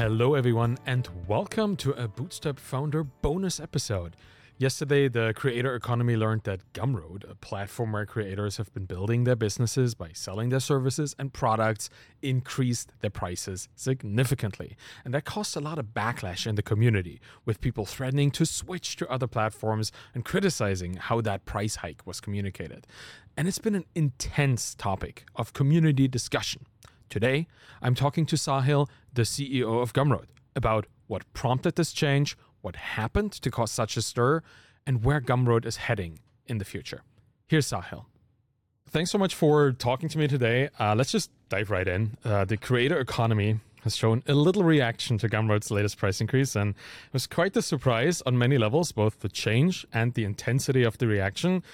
Hello, everyone, and welcome to a Bootstrapped Founder bonus episode. Yesterday, the creator economy learned that Gumroad, a platform where creators have been building their businesses by selling their services and products, increased their prices significantly. And that caused a lot of backlash in the community, with people threatening to switch to other platforms and criticizing how that price hike was communicated. And it's been an intense topic of community discussion. Today, I'm talking to Sahil, the CEO of Gumroad, about what prompted this change, what happened to cause such a stir, and where Gumroad is heading in the future. Here's Sahil. Thanks so much for talking to me today. Uh, let's just dive right in. Uh, the creator economy has shown a little reaction to Gumroad's latest price increase, and it was quite a surprise on many levels, both the change and the intensity of the reaction.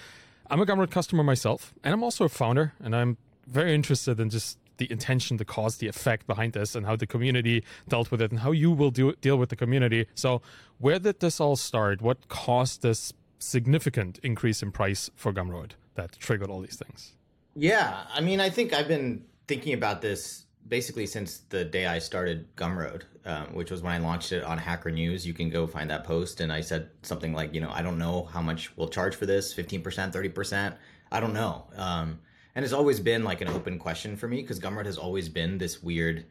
I'm a Gumroad customer myself, and I'm also a founder, and I'm very interested in just the intention, the cause, the effect behind this, and how the community dealt with it, and how you will do, deal with the community. So, where did this all start? What caused this significant increase in price for Gumroad that triggered all these things? Yeah, I mean, I think I've been thinking about this basically since the day I started Gumroad, um, which was when I launched it on Hacker News. You can go find that post, and I said something like, you know, I don't know how much we'll charge for this, fifteen percent, thirty percent. I don't know. Um, and it's always been like an open question for me because Gumroad has always been this weird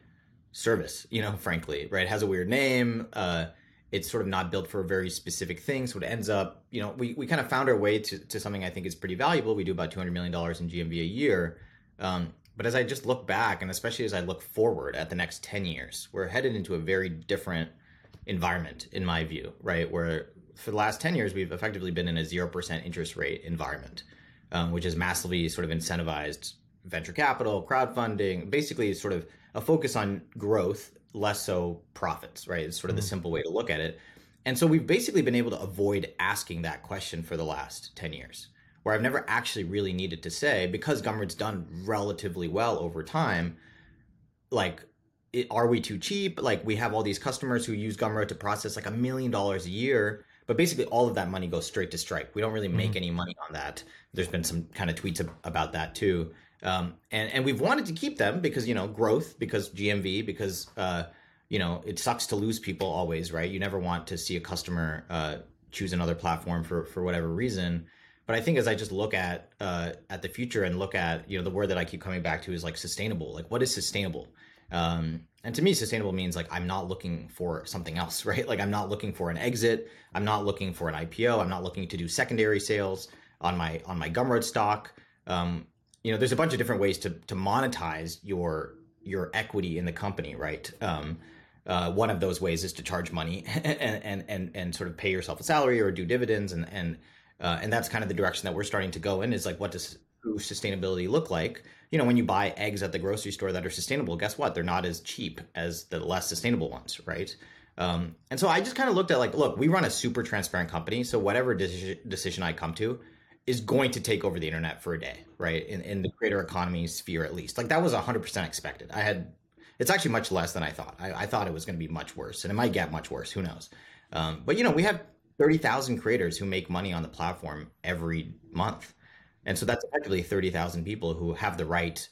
service, you know, frankly, right? It has a weird name. Uh, it's sort of not built for a very specific thing. So it ends up, you know, we, we kind of found our way to, to something I think is pretty valuable. We do about $200 million in GMV a year. Um, but as I just look back, and especially as I look forward at the next 10 years, we're headed into a very different environment, in my view, right? Where for the last 10 years, we've effectively been in a 0% interest rate environment um, which has massively sort of incentivized venture capital, crowdfunding, basically sort of a focus on growth, less so profits, right? It's sort of mm-hmm. the simple way to look at it. And so we've basically been able to avoid asking that question for the last 10 years, where I've never actually really needed to say, because Gumroad's done relatively well over time, like, it, are we too cheap? Like, we have all these customers who use Gumroad to process like a million dollars a year but basically, all of that money goes straight to Stripe. We don't really make mm-hmm. any money on that. There's been some kind of tweets about that too. Um, and and we've wanted to keep them because you know growth, because GMV, because uh, you know it sucks to lose people always, right? You never want to see a customer uh, choose another platform for for whatever reason. But I think as I just look at uh, at the future and look at you know the word that I keep coming back to is like sustainable. Like what is sustainable? Um, and to me, sustainable means like I'm not looking for something else, right? Like I'm not looking for an exit. I'm not looking for an IPO. I'm not looking to do secondary sales on my on my Gumroad stock. Um, you know, there's a bunch of different ways to to monetize your your equity in the company, right? Um, uh, one of those ways is to charge money and, and and and sort of pay yourself a salary or do dividends, and and uh, and that's kind of the direction that we're starting to go in. Is like, what does true sustainability look like? You know, when you buy eggs at the grocery store that are sustainable, guess what? They're not as cheap as the less sustainable ones, right? Um, and so I just kind of looked at like, look, we run a super transparent company, so whatever decision I come to is going to take over the internet for a day, right? In, in the creator economy sphere, at least. Like that was 100% expected. I had, it's actually much less than I thought. I, I thought it was going to be much worse, and it might get much worse. Who knows? Um, but you know, we have 30,000 creators who make money on the platform every month. And so that's effectively 30,000 people who have the right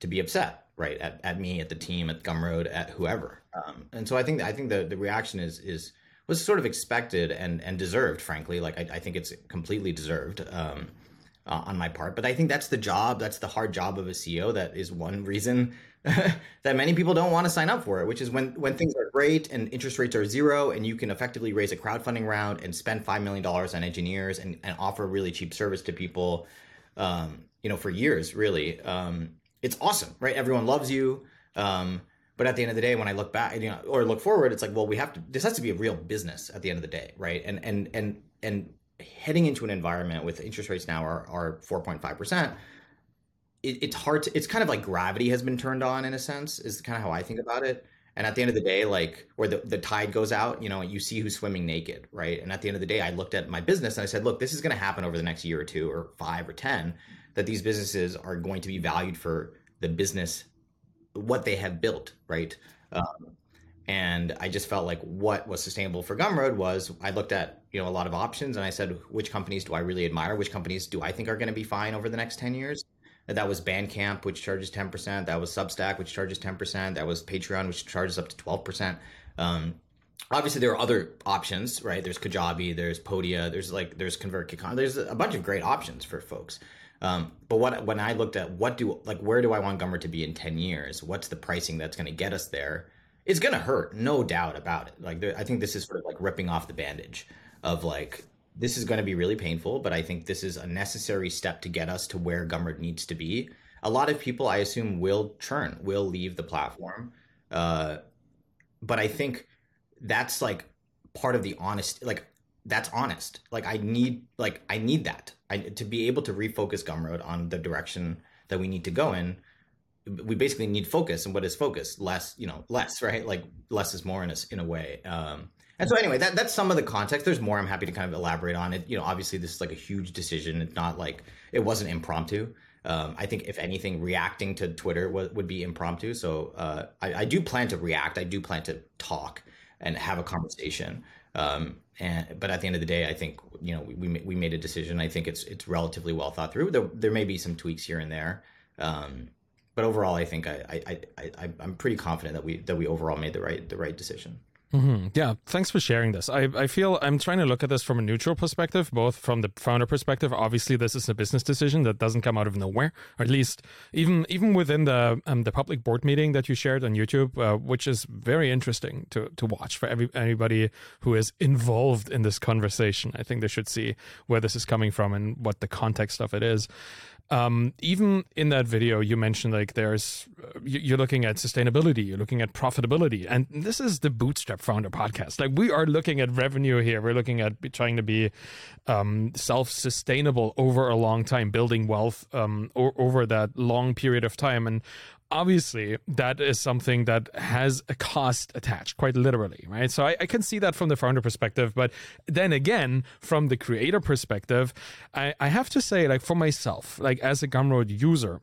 to be upset, right? At, at me, at the team, at Gumroad, at whoever. Um, and so I think I think the, the reaction is is was sort of expected and and deserved, frankly. Like I, I think it's completely deserved um, uh, on my part. But I think that's the job. That's the hard job of a CEO. That is one reason that many people don't want to sign up for it. Which is when when things are great and interest rates are zero, and you can effectively raise a crowdfunding round and spend five million dollars on engineers and, and offer really cheap service to people um, you know, for years, really. Um, it's awesome, right? Everyone loves you. Um, but at the end of the day, when I look back, you know, or look forward, it's like, well, we have to. This has to be a real business at the end of the day, right? And and and and heading into an environment with interest rates now are are four point five percent. It's hard to. It's kind of like gravity has been turned on in a sense. Is kind of how I think about it. And at the end of the day, like where the, the tide goes out, you know, you see who's swimming naked, right? And at the end of the day, I looked at my business and I said, look, this is going to happen over the next year or two or five or 10, that these businesses are going to be valued for the business, what they have built, right? Um, and I just felt like what was sustainable for Gumroad was I looked at, you know, a lot of options and I said, which companies do I really admire? Which companies do I think are going to be fine over the next 10 years? That was Bandcamp, which charges 10%. That was Substack, which charges 10%. That was Patreon, which charges up to 12%. Um, obviously there are other options, right? There's Kajabi, there's Podia, there's like there's ConvertKit, there's a bunch of great options for folks. Um, but what when I looked at what do like where do I want Gumroad to be in ten years? What's the pricing that's going to get us there? It's going to hurt, no doubt about it. Like there, I think this is sort of like ripping off the bandage of like this is going to be really painful, but I think this is a necessary step to get us to where Gumroad needs to be. A lot of people, I assume, will churn, will leave the platform, uh, but I think that's like part of the honest like that's honest. Like i need like i need that. I, to be able to refocus gumroad on the direction that we need to go in we basically need focus and what is focus? Less you know less right? Like less is more in a, in a way. Um and so anyway that that's some of the context there's more i'm happy to kind of elaborate on it you know obviously this is like a huge decision it's not like it wasn't impromptu um, I think if anything, reacting to Twitter w- would be impromptu. So uh, I, I, do plan to react. I do plan to talk and have a conversation. Um, and but at the end of the day, I think you know we we made a decision. I think it's it's relatively well thought through. There, there may be some tweaks here and there, um, but overall, I think I, I I I I'm pretty confident that we that we overall made the right the right decision. Mm-hmm. Yeah, thanks for sharing this. I, I feel I'm trying to look at this from a neutral perspective, both from the founder perspective. Obviously, this is a business decision that doesn't come out of nowhere, or at least even even within the um, the public board meeting that you shared on YouTube, uh, which is very interesting to to watch for every anybody who is involved in this conversation. I think they should see where this is coming from and what the context of it is um, even in that video, you mentioned like there's you're looking at sustainability, you're looking at profitability, and this is the Bootstrapped Founder podcast. Like we are looking at revenue here. We're looking at trying to be um, self-sustainable over a long time, building wealth um, o- over that long period of time. And obviously that is something that has a cost attached quite literally right? So I, I, can see that from the founder perspective but then again from the creator perspective I, I have to say like for myself like as a gumroad user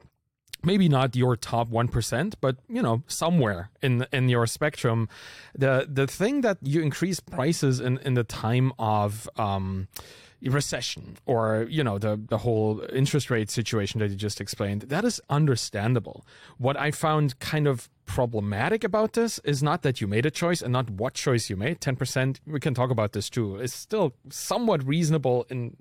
maybe not your top 1% but you know somewhere in in your spectrum the the thing that you increase prices in in the time of um recession or you know the the whole interest rate situation that you just explained that is understandable. What i found kind of problematic about this is not that you made a choice and not what choice you made. 10% we can talk about this too. It's still somewhat reasonable in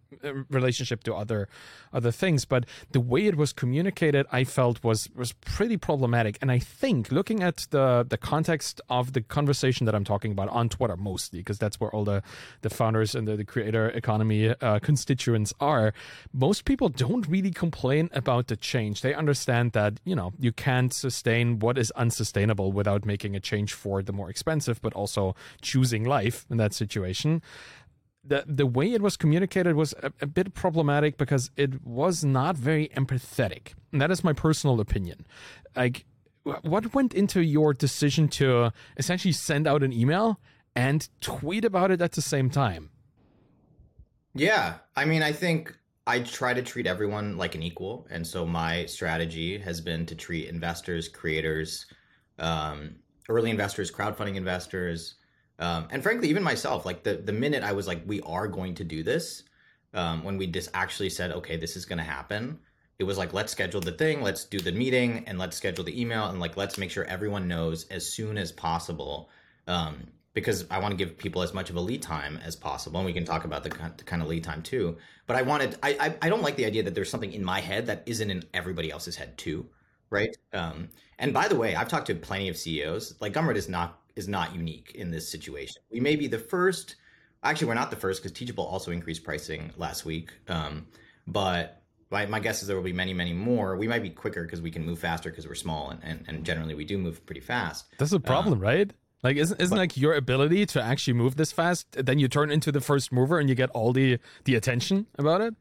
relationship to other other things but the way it was communicated i felt was was pretty problematic. And i think looking at the the context of the conversation that i'm talking about on twitter mostly because that's where all the the founders and the, the creator economy uh, constituents are most people don't really complain about the change. They understand that you know you can't sustain what is unsustainable sustainable without making a change for the more expensive, but also choosing life in that situation. The, the way it was communicated was a, a bit problematic because it was not very empathetic. And that is my personal opinion. Like, what went into your decision to essentially send out an email and tweet about it at the same time? Yeah, I mean, I think I try to treat everyone like an equal, and so my strategy has been to treat investors, creators, um, early investors, crowdfunding investors, um, and frankly, even myself. Like the the minute I was like, we are going to do this, um, when we just actually said, okay, this is going to happen. It was like, let's schedule the thing, let's do the meeting, and let's schedule the email, and like, let's make sure everyone knows as soon as possible. Um, because I want to give people as much of a lead time as possible, and we can talk about the, kind of lead time too. But I wanted, I, I, I don't like the idea that there's something in my head that isn't in everybody else's head too right? Um, and by the way, I've talked to plenty of CEOs. Like Gumroad is not is not unique in this situation. We may be the first. Actually, we're not the first because Teachable also increased pricing last week. Um, but my, my guess is there will be many, many more. We might be quicker because we can move faster because we're small, and, and, and generally we do move pretty fast. That's a problem, um, right? Like isn't isn't but, like your ability to actually move this fast, then you turn into the first mover and you get all the the attention about it?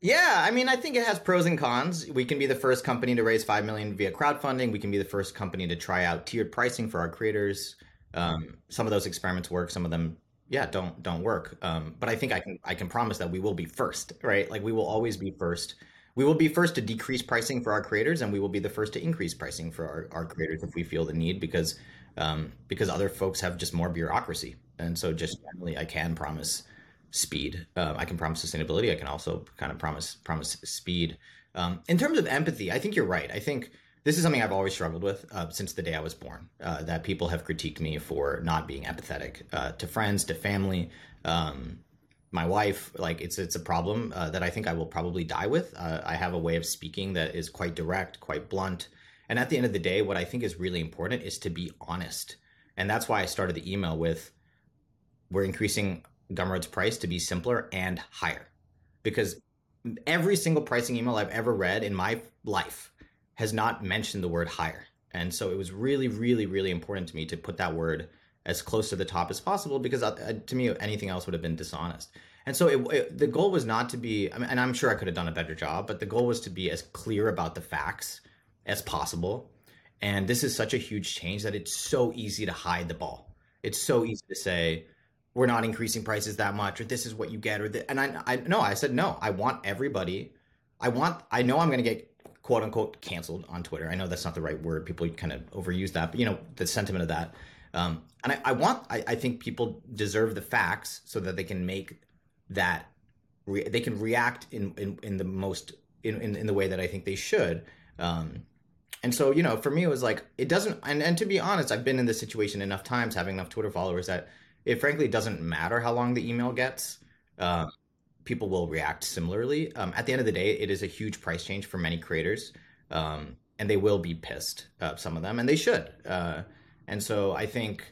Yeah, I mean, I think it has pros and cons. We can be the first company to raise five million via crowdfunding. We can be the first company to try out tiered pricing for our creators. Um, some of those experiments work. Some of them, yeah, don't don't work. Um, but I think I can I can promise that we will be first, right? Like we will always be first. We will be first to decrease pricing for our creators, and we will be the first to increase pricing for our, our creators if we feel the need, because um, because other folks have just more bureaucracy. And so, just generally, I can promise speed. Um, I can promise sustainability. I can also kind of promise promise speed. Um, in terms of empathy, I think you're right. I think this is something I've always struggled with uh, since the day I was born. Uh, that people have critiqued me for not being empathetic uh, to friends, to family, um, my wife. Like it's it's a problem uh, that I think I will probably die with. Uh, I have a way of speaking that is quite direct, quite blunt, and at the end of the day, what I think is really important is to be honest, and that's why I started the email with, "We're increasing Gumroad's price to be simpler and higher," because every single pricing email I've ever read in my life has not mentioned the word higher. And so it was really, really, really important to me to put that word as close to the top as possible because uh, to me, anything else would have been dishonest. And so it, it, the goal was not to be, I mean, and I'm sure I could have done a better job, but the goal was to be as clear about the facts as possible. And this is such a huge change that it's so easy to hide the ball. It's so easy to say, we're not increasing prices that much, or this is what you get, or the, and I, I no, I said no. I want everybody. I want. I know I'm going to get quote unquote canceled on Twitter. I know that's not the right word. People kind of overuse that, but you know the sentiment of that. Um, and I, I want. I, I, think people deserve the facts so that they can make that. Re- they can react in, in, in the most in, in, in the way that I think they should. Um, and so you know, for me, it was like it doesn't. And and to be honest, I've been in this situation enough times, having enough Twitter followers that it frankly doesn't matter how long the email gets. Uh, people will react similarly. Um, at the end of the day, it is a huge price change for many creators, um, and they will be pissed. Uh, some of them, and they should. Uh, and so I think,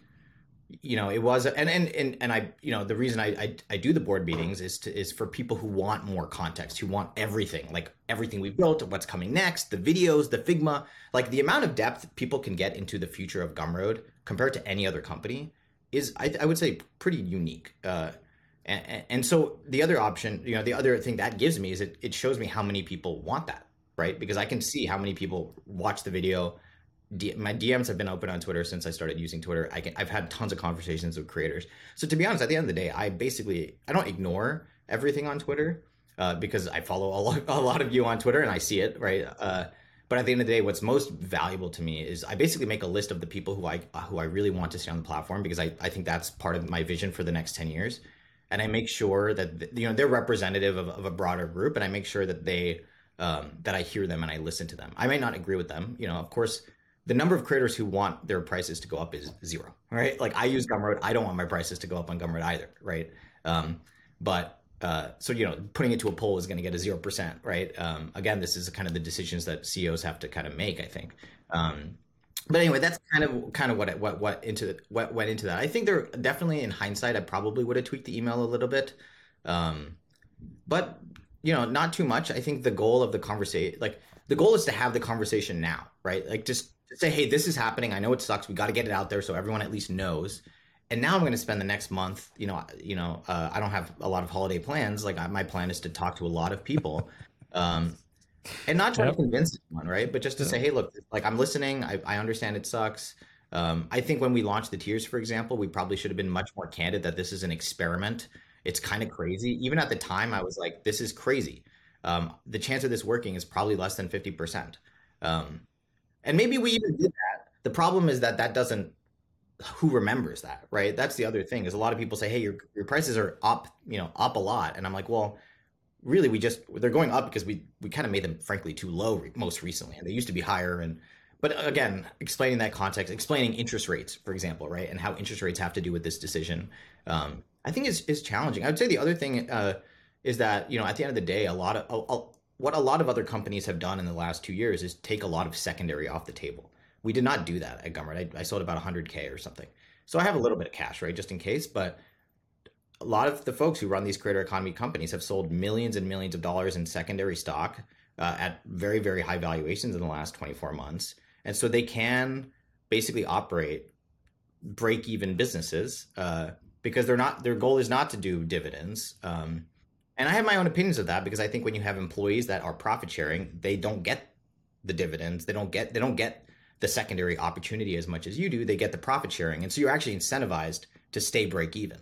you know, it was, and and and, and I, you know, the reason I, I, I do the board meetings is to is for people who want more context, who want everything, like everything we built, what's coming next, the videos, the Figma, like the amount of depth people can get into the future of Gumroad compared to any other company is, I, I would say, pretty unique. Uh, and, and, so the other option, you know, the other thing that gives me is it, it shows me how many people want that, right? Because I can see how many people watch the video. D- my DMs have been open on Twitter since I started using Twitter. I can, I've had tons of conversations with creators. So to be honest, at the end of the day, I basically I don't ignore everything on Twitter uh, because I follow a lot, a lot of you on Twitter and I see it, right? Uh, but at the end of the day, what's most valuable to me is I basically make a list of the people who I who I really want to see on the platform because I, I think that's part of my vision for the next ten years and I make sure that you know they're representative of, of a broader group, and I make sure that they um, that I hear them and I listen to them. I may not agree with them, you know. Of course, the number of creators who want their prices to go up is zero, right? Like I use Gumroad, I don't want my prices to go up on Gumroad either, right? Um, but uh, so you know, putting it to a poll is going to get a zero percent, right? Um, again, this is kind of the decisions that CEOs have to kind of make, I think. Um, but anyway, that's kind of kind of what what what into what went into that. I think there definitely in hindsight, I probably would have tweaked the email a little bit, um, but you know, not too much. I think the goal of the conversation, like the goal is to have the conversation now, right? Like just say, hey, this is happening. I know it sucks. We got to get it out there so everyone at least knows. And now I'm going to spend the next month. You know, you know, uh, I don't have a lot of holiday plans. Like my plan is to talk to a lot of people. Um, and not try yep. to convince anyone, right? But just to say, hey, look, like I'm listening. I, I understand it sucks. Um, I think when we launched the tiers, for example, we probably should have been much more candid that this is an experiment. It's kind of crazy. Even at the time, I was like, this is crazy. Um, the chance of this working is probably less than 50%. Um, and maybe we even did that. The problem is that that doesn't, who remembers that, right? That's the other thing is a lot of people say, hey, your, your prices are up, you know, up a lot. And I'm like, well, really we just they're going up because we we kind of made them frankly too low most recently and they used to be higher and but again explaining that context explaining interest rates for example right and how interest rates have to do with this decision um, i think is is challenging i would say the other thing uh, is that you know at the end of the day a lot of a, a, what a lot of other companies have done in the last two years is take a lot of secondary off the table we did not do that at Gumroad. I, I sold about 100k or something so i have a little bit of cash right just in case but a lot of the folks who run these creator economy companies have sold millions and millions of dollars in secondary stock uh, at very very high valuations in the last 24 months and so they can basically operate break even businesses uh, because they're not their goal is not to do dividends um, and i have my own opinions of that because i think when you have employees that are profit sharing they don't get the dividends they don't get they don't get the secondary opportunity as much as you do they get the profit sharing and so you're actually incentivized to stay break even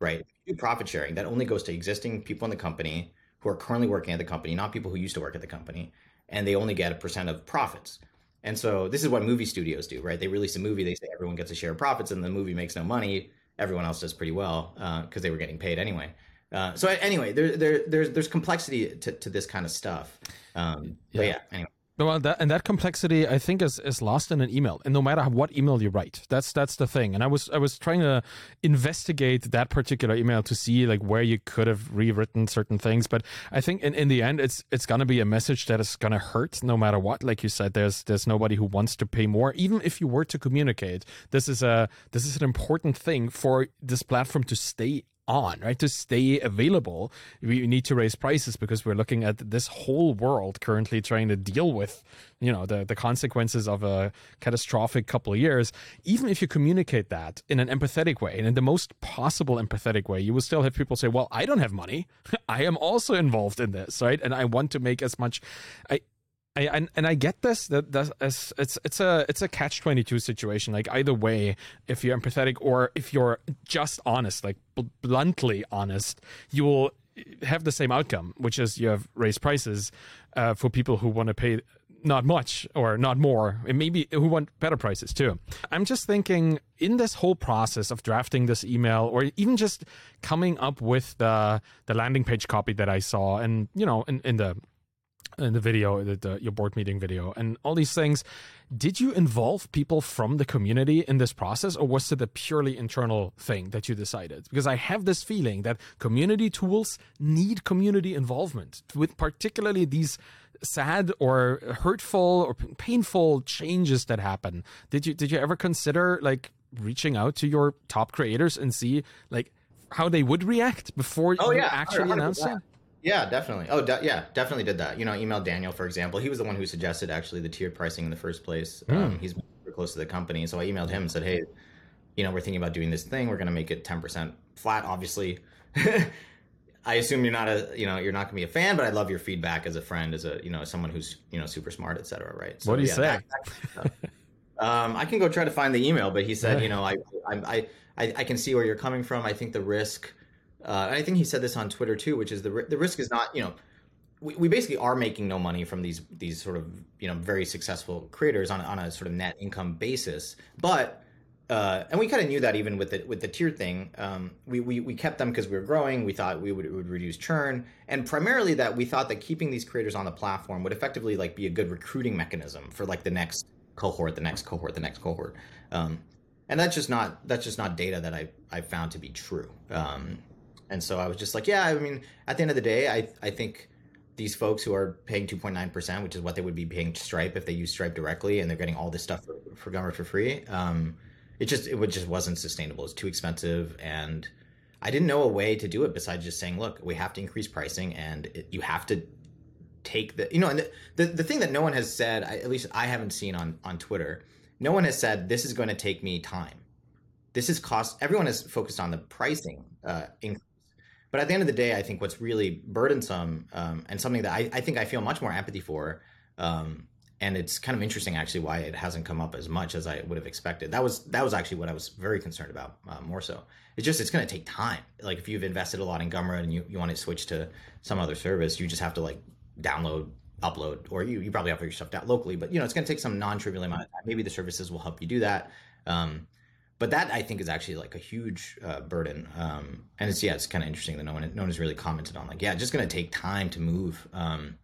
right? do profit sharing, that only goes to existing people in the company who are currently working at the company, not people who used to work at the company, and they only get a percent of profits. And so this is what movie studios do, right? They release a movie, they say everyone gets a share of profits, and the movie makes no money. Everyone else does pretty well because uh, they were getting paid anyway. Uh, so anyway, there, there, there's there's complexity to, to this kind of stuff. Um, yeah. But yeah, anyway. Well, that, and that complexity, I think, is, is lost in an email. And no matter what email you write, that's that's the thing. And I was I was trying to investigate that particular email to see like where you could have rewritten certain things. But I think in, in the end, it's it's gonna be a message that is gonna hurt no matter what. Like you said, there's there's nobody who wants to pay more, even if you were to communicate. This is a this is an important thing for this platform to stay on, right? To stay available, we need to raise prices because we're looking at this whole world currently trying to deal with, you know, the, the consequences of a catastrophic couple of years. Even if you communicate that in an empathetic way and in the most possible empathetic way, you will still have people say, well, I don't have money. I am also involved in this, right? And I want to make as much. I, I, and, and I get this that that's, it's it's a it's a catch twenty two situation. Like either way, if you're empathetic or if you're just honest, like bl- bluntly honest, you will have the same outcome, which is you have raised prices uh, for people who want to pay not much or not more, and maybe who want better prices too. I'm just thinking in this whole process of drafting this email or even just coming up with the the landing page copy that I saw, and you know, in, in the in the video, the, the, your board meeting video, and all these things. Did you involve people from the community in this process, or was it a purely internal thing that you decided? Because I have this feeling that community tools need community involvement, with particularly these sad or hurtful or painful changes that happen. Did you did you ever consider like reaching out to your top creators and see like how they would react before oh, you yeah, actually oh, announcing? Yeah, definitely. Oh, de- yeah, definitely did that. You know, emailed Daniel, for example. He was the one who suggested actually the tiered pricing in the first place. Mm. Um, he's super close to the company. So I emailed him and said, hey, you know, we're thinking about doing this thing. We're going to make it 10% flat, obviously. I assume you're not a, you know, you're not gonna be a fan, but I love your feedback as a friend, as a, you know, someone who's, you know, super smart, et cetera. Right. So, what do you yeah, say? That, um, I can go try to find the email, but he said, you know, I, I, I, I can see where you're coming from. I think the risk, uh, I think he said this on Twitter too, which is the the risk is not, you know, we, we basically are making no money from these these sort of you know very successful creators on on a sort of net income basis, but uh, and we kind of knew that even with the with the tier thing, um, we, we we kept them because we were growing. We thought we would would reduce churn, and primarily that we thought that keeping these creators on the platform would effectively like be a good recruiting mechanism for like the next cohort, the next cohort, the next cohort. Um, and that's just not that's just not data that I I found to be true. Um, and so I was just like, yeah, I mean, at the end of the day, I I think these folks who are paying 2.9%, which is what they would be paying to Stripe if they use Stripe directly, and they're getting all this stuff for, for for free. Um, it just it just wasn't sustainable. It's too expensive, and I didn't know a way to do it besides just saying, look, we have to increase pricing, and it, you have to take the you know, and the, the the thing that no one has said, I, at least I haven't seen on on Twitter, no one has said this is going to take me time. This is cost. Everyone is focused on the pricing uh, increase but at the end of the day, I think what's really burdensome um, and something that I, I, think I feel much more empathy for, um, and it's kind of interesting actually why it hasn't come up as much as I would have expected. That was that was actually what I was very concerned about uh, more so. It's just it's going to take time. Like if you've invested a lot in Gumroad and you, you want to switch to some other service, you just have to like download upload or you, you probably have your stuff down locally but you know it's going to take some non-trivial amount of time maybe the services will help you do that um, but that I think is actually like a huge uh, burden. Um, and it's yeah, it's kind of interesting that no one no one has really commented on like yeah, just going to take time to move. Um,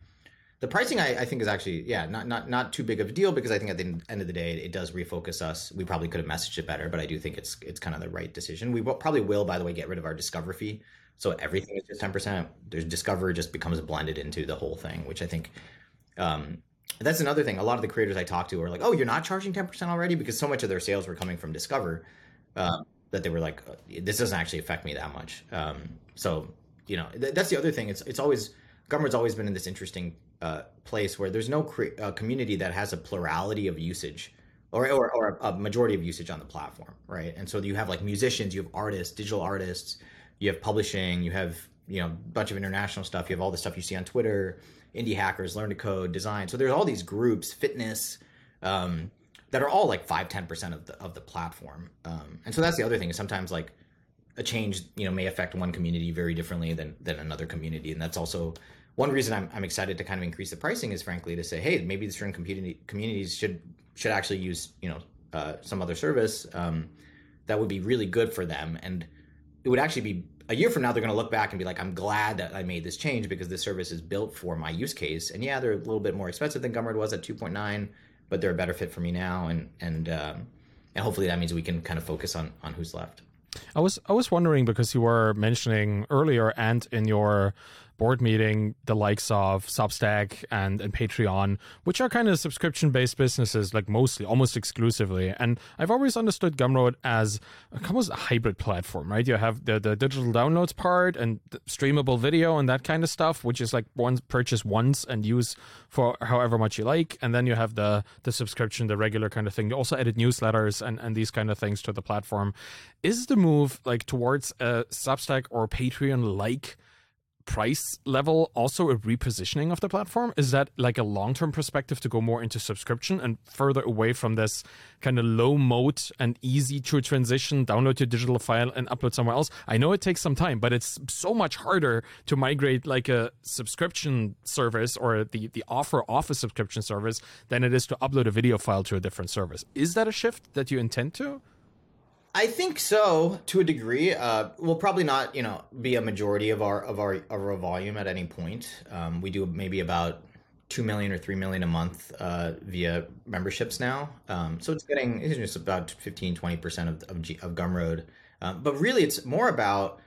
the pricing I, I, think is actually yeah not not not too big of a deal because I think at the end of the day it does refocus us. We probably could have messaged it better, but I do think it's it's kind of the right decision. We probably will by the way get rid of our discover fee, so everything is just ten percent. There's discover just becomes blended into the whole thing, which I think. Um, that's another thing. A lot of the creators I talk to are like, "Oh, you're not charging ten percent already," because so much of their sales were coming from Discover um, that they were like, "This doesn't actually affect me that much." Um, so you know, th- that's the other thing. It's it's always Gumroad's always been in this interesting uh, place where there's no cre- uh, community that has a plurality of usage. Or, or, or a majority of usage on the platform, right? And so you have like musicians, you have artists, digital artists, you have publishing, you have you know a bunch of international stuff, you have all the stuff you see on Twitter, indie hackers, learn to code, design. So there's all these groups, fitness, um, that are all like five, 10% of the, of the platform. Um, and so that's the other thing is sometimes like a change, you know, may affect one community very differently than, than another community. And that's also one reason I'm, I'm excited to kind of increase the pricing is frankly to say, Hey, maybe certain community communities should, should actually use, you know, uh, some other service, um, that would be really good for them. And it would actually be a year from now they're going to look back and be like i'm glad that i made this change because this service is built for my use case. And yeah they're a little bit more expensive than gumroad was at 2.9 but they're a better fit for me now. And and um, and hopefully that means we can kind of focus on on who's left. I was i was wondering because you were mentioning earlier and in your board meeting the likes of Substack and, and Patreon, which are kind of subscription based businesses, like mostly, almost exclusively. And I've always understood Gumroad as almost a hybrid platform, right? You have the, the digital downloads part and streamable video and that kind of stuff, which is like once purchase once and use for however much you like. And then you have the the subscription, the regular kind of thing. You also edit newsletters and, and these kind of things to the platform. Is the move like towards a Substack or Patreon like price level also a repositioning of the platform? Is that like a long term perspective to go more into subscription and further away from this kind of low mode and easy to transition, download your digital file and upload somewhere else? I know it takes some time, but it's so much harder to migrate like a subscription service or the, the offer of a subscription service than it is to upload a video file to a different service. Is that a shift that you intend to? I think so to a degree. Uh, we'll probably not, you know, be a majority of our of our of our volume at any point. Um, we do maybe about two million or three million a month uh, via memberships now. Um, so it's getting it's just about 15, 20 percent of of, G, of Gumroad. Um, but really, it's more about,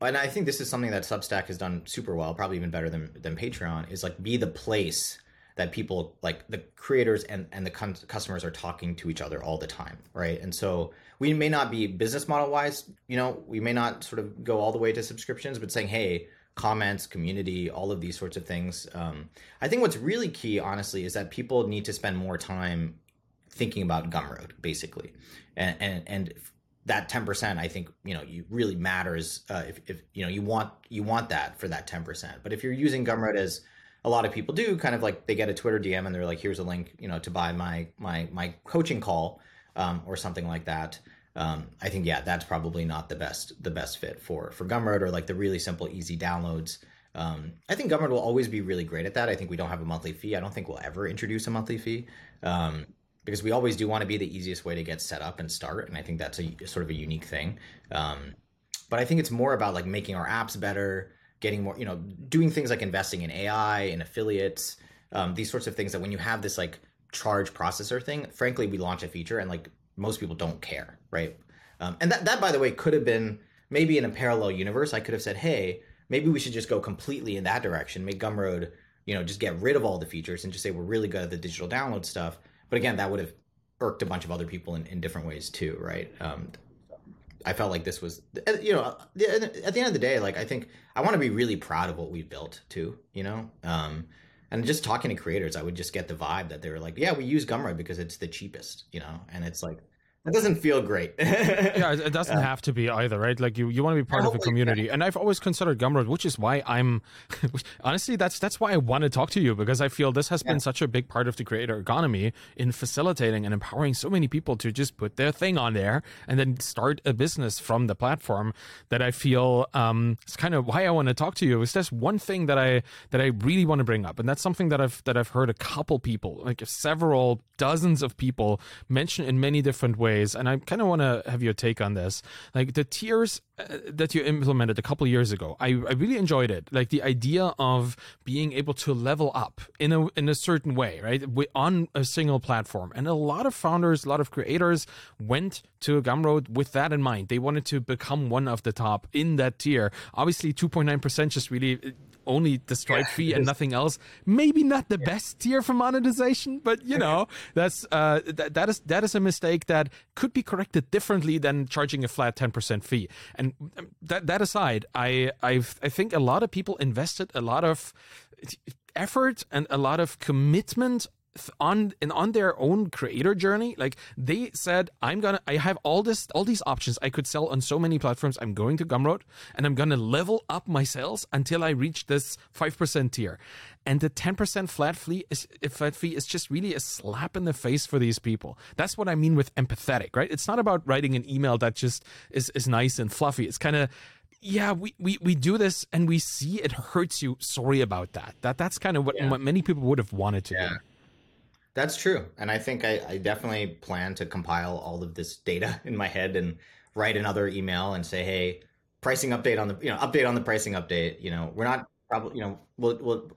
and I think this is something that Substack has done super well, probably even better than than Patreon. Is like be the place that people like the creators and and the customers are talking to each other all the time, right? And so we may not be business model wise, you know, we may not sort of go all the way to subscriptions, but saying, hey, comments, community, all of these sorts of things. Um, I think what's really key, honestly, is that people need to spend more time thinking about Gumroad, basically, and and and that 10% i think you know you really matters uh, if, if you know you want you want that for that 10% but if you're using gumroad as a lot of people do kind of like they get a twitter dm and they're like here's a link you know to buy my my my coaching call um, or something like that. Um, I think yeah, that's probably not the best the best fit for for Gumroad or like the really simple easy downloads. Um, I think Gumroad will always be really great at that. I think we don't have a monthly fee. I don't think we'll ever introduce a monthly fee um, because we always do want to be the easiest way to get set up and start. And I think that's a sort of a unique thing. Um, but I think it's more about like making our apps better, getting more, you know, doing things like investing in AI and affiliates, um, these sorts of things that when you have this like charge processor thing, frankly, we launch a feature and like most people don't care, right? Um, and that, that, by the way, could have been maybe in a parallel universe. I could have said, hey, maybe we should just go completely in that direction, make Gumroad, you know, just get rid of all the features and just say we're really good at the digital download stuff. But again, that would have irked a bunch of other people in, in different ways too, right? Um, I felt like this was, you know, at the end of the day, like I think I want to be really proud of what we've built too, you know. Um, and just talking to creators, I would just get the vibe that they were like, "Yeah, we use Gumroad because it's the cheapest," you know, and it's like that doesn't feel great. yeah, it doesn't have to be either, right? Like you, you want to be part of a community, and I've always considered Gumroad, which is why I'm honestly that's that's why I want to talk to you because I feel this has yeah. been such a big part of the creator economy in facilitating and empowering so many people to just put their thing on there and then start a business from the platform. That I feel um, it's kind of why I want to talk to you. Is there's one thing that I that I really want to bring up, and that's something that I've that I've heard a couple people, like several dozens of people, mention in many different ways ways, and I kind of want to have your take on this. Like the tiers uh, that you implemented a couple years ago, I, I really enjoyed it. Like the idea of being able to level up in a in a certain way, right, on a single platform. And a lot of founders, a lot of creators went to Gumroad with that in mind. They wanted to become one of the top in that tier. Obviously, two point nine percent just really only the Stripe yeah, fee and nothing else. Maybe not the yeah. best tier for monetization, but you know that's uh, that, that is that is a mistake that could be corrected differently than charging a flat ten percent fee. And um, that that aside, I i I think a lot of people invested a lot of effort and a lot of commitment on and on their own creator journey like they said i'm gonna i have all this all these options i could sell on so many platforms i'm going to gumroad and i'm gonna level up my sales until i reach this 5% tier and the 10% flat fee is uh, flat fee is just really a slap in the face for these people that's what i mean with empathetic right it's not about writing an email that just is is nice and fluffy it's kind of yeah, we, we, we do this and we see it hurts you. Sorry about that. That that's kind of what, yeah. what many people would have wanted to yeah. do. That's true. And I think I, I, definitely plan to compile all of this data in my head and write another email and say, hey, pricing update on the you know update on the pricing update. You know, we're not probably you know we'll, we'll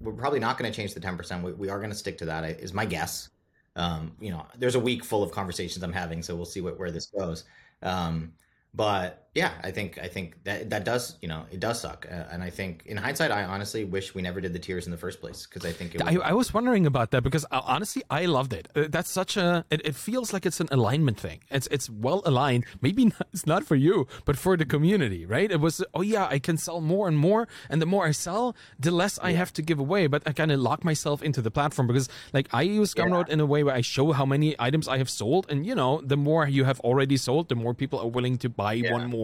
we're probably not going to change the ten percent. We, we are going to stick to that. Is my guess. Um, you know, there's a week full of conversations I'm having, so we'll see what where this goes. Um, but yeah, I think I think that that does you know it does suck, uh, and I think in hindsight, I honestly wish we never did the tiers in the first place because I think it I, I, was wondering about that because uh, honestly, I loved it. Uh, that's such a it, it, feels like it's an alignment thing. It's it's well aligned. Maybe not, it's not for you, but for the community, right? It was oh yeah, I can sell more and more, and the more I sell, the less I have to give away. But I kind of lock myself into the platform because like I use Gumroad yeah. in a way where I show how many items I have sold, and you know, the more you have already sold, the more people are willing to buy yeah. one more.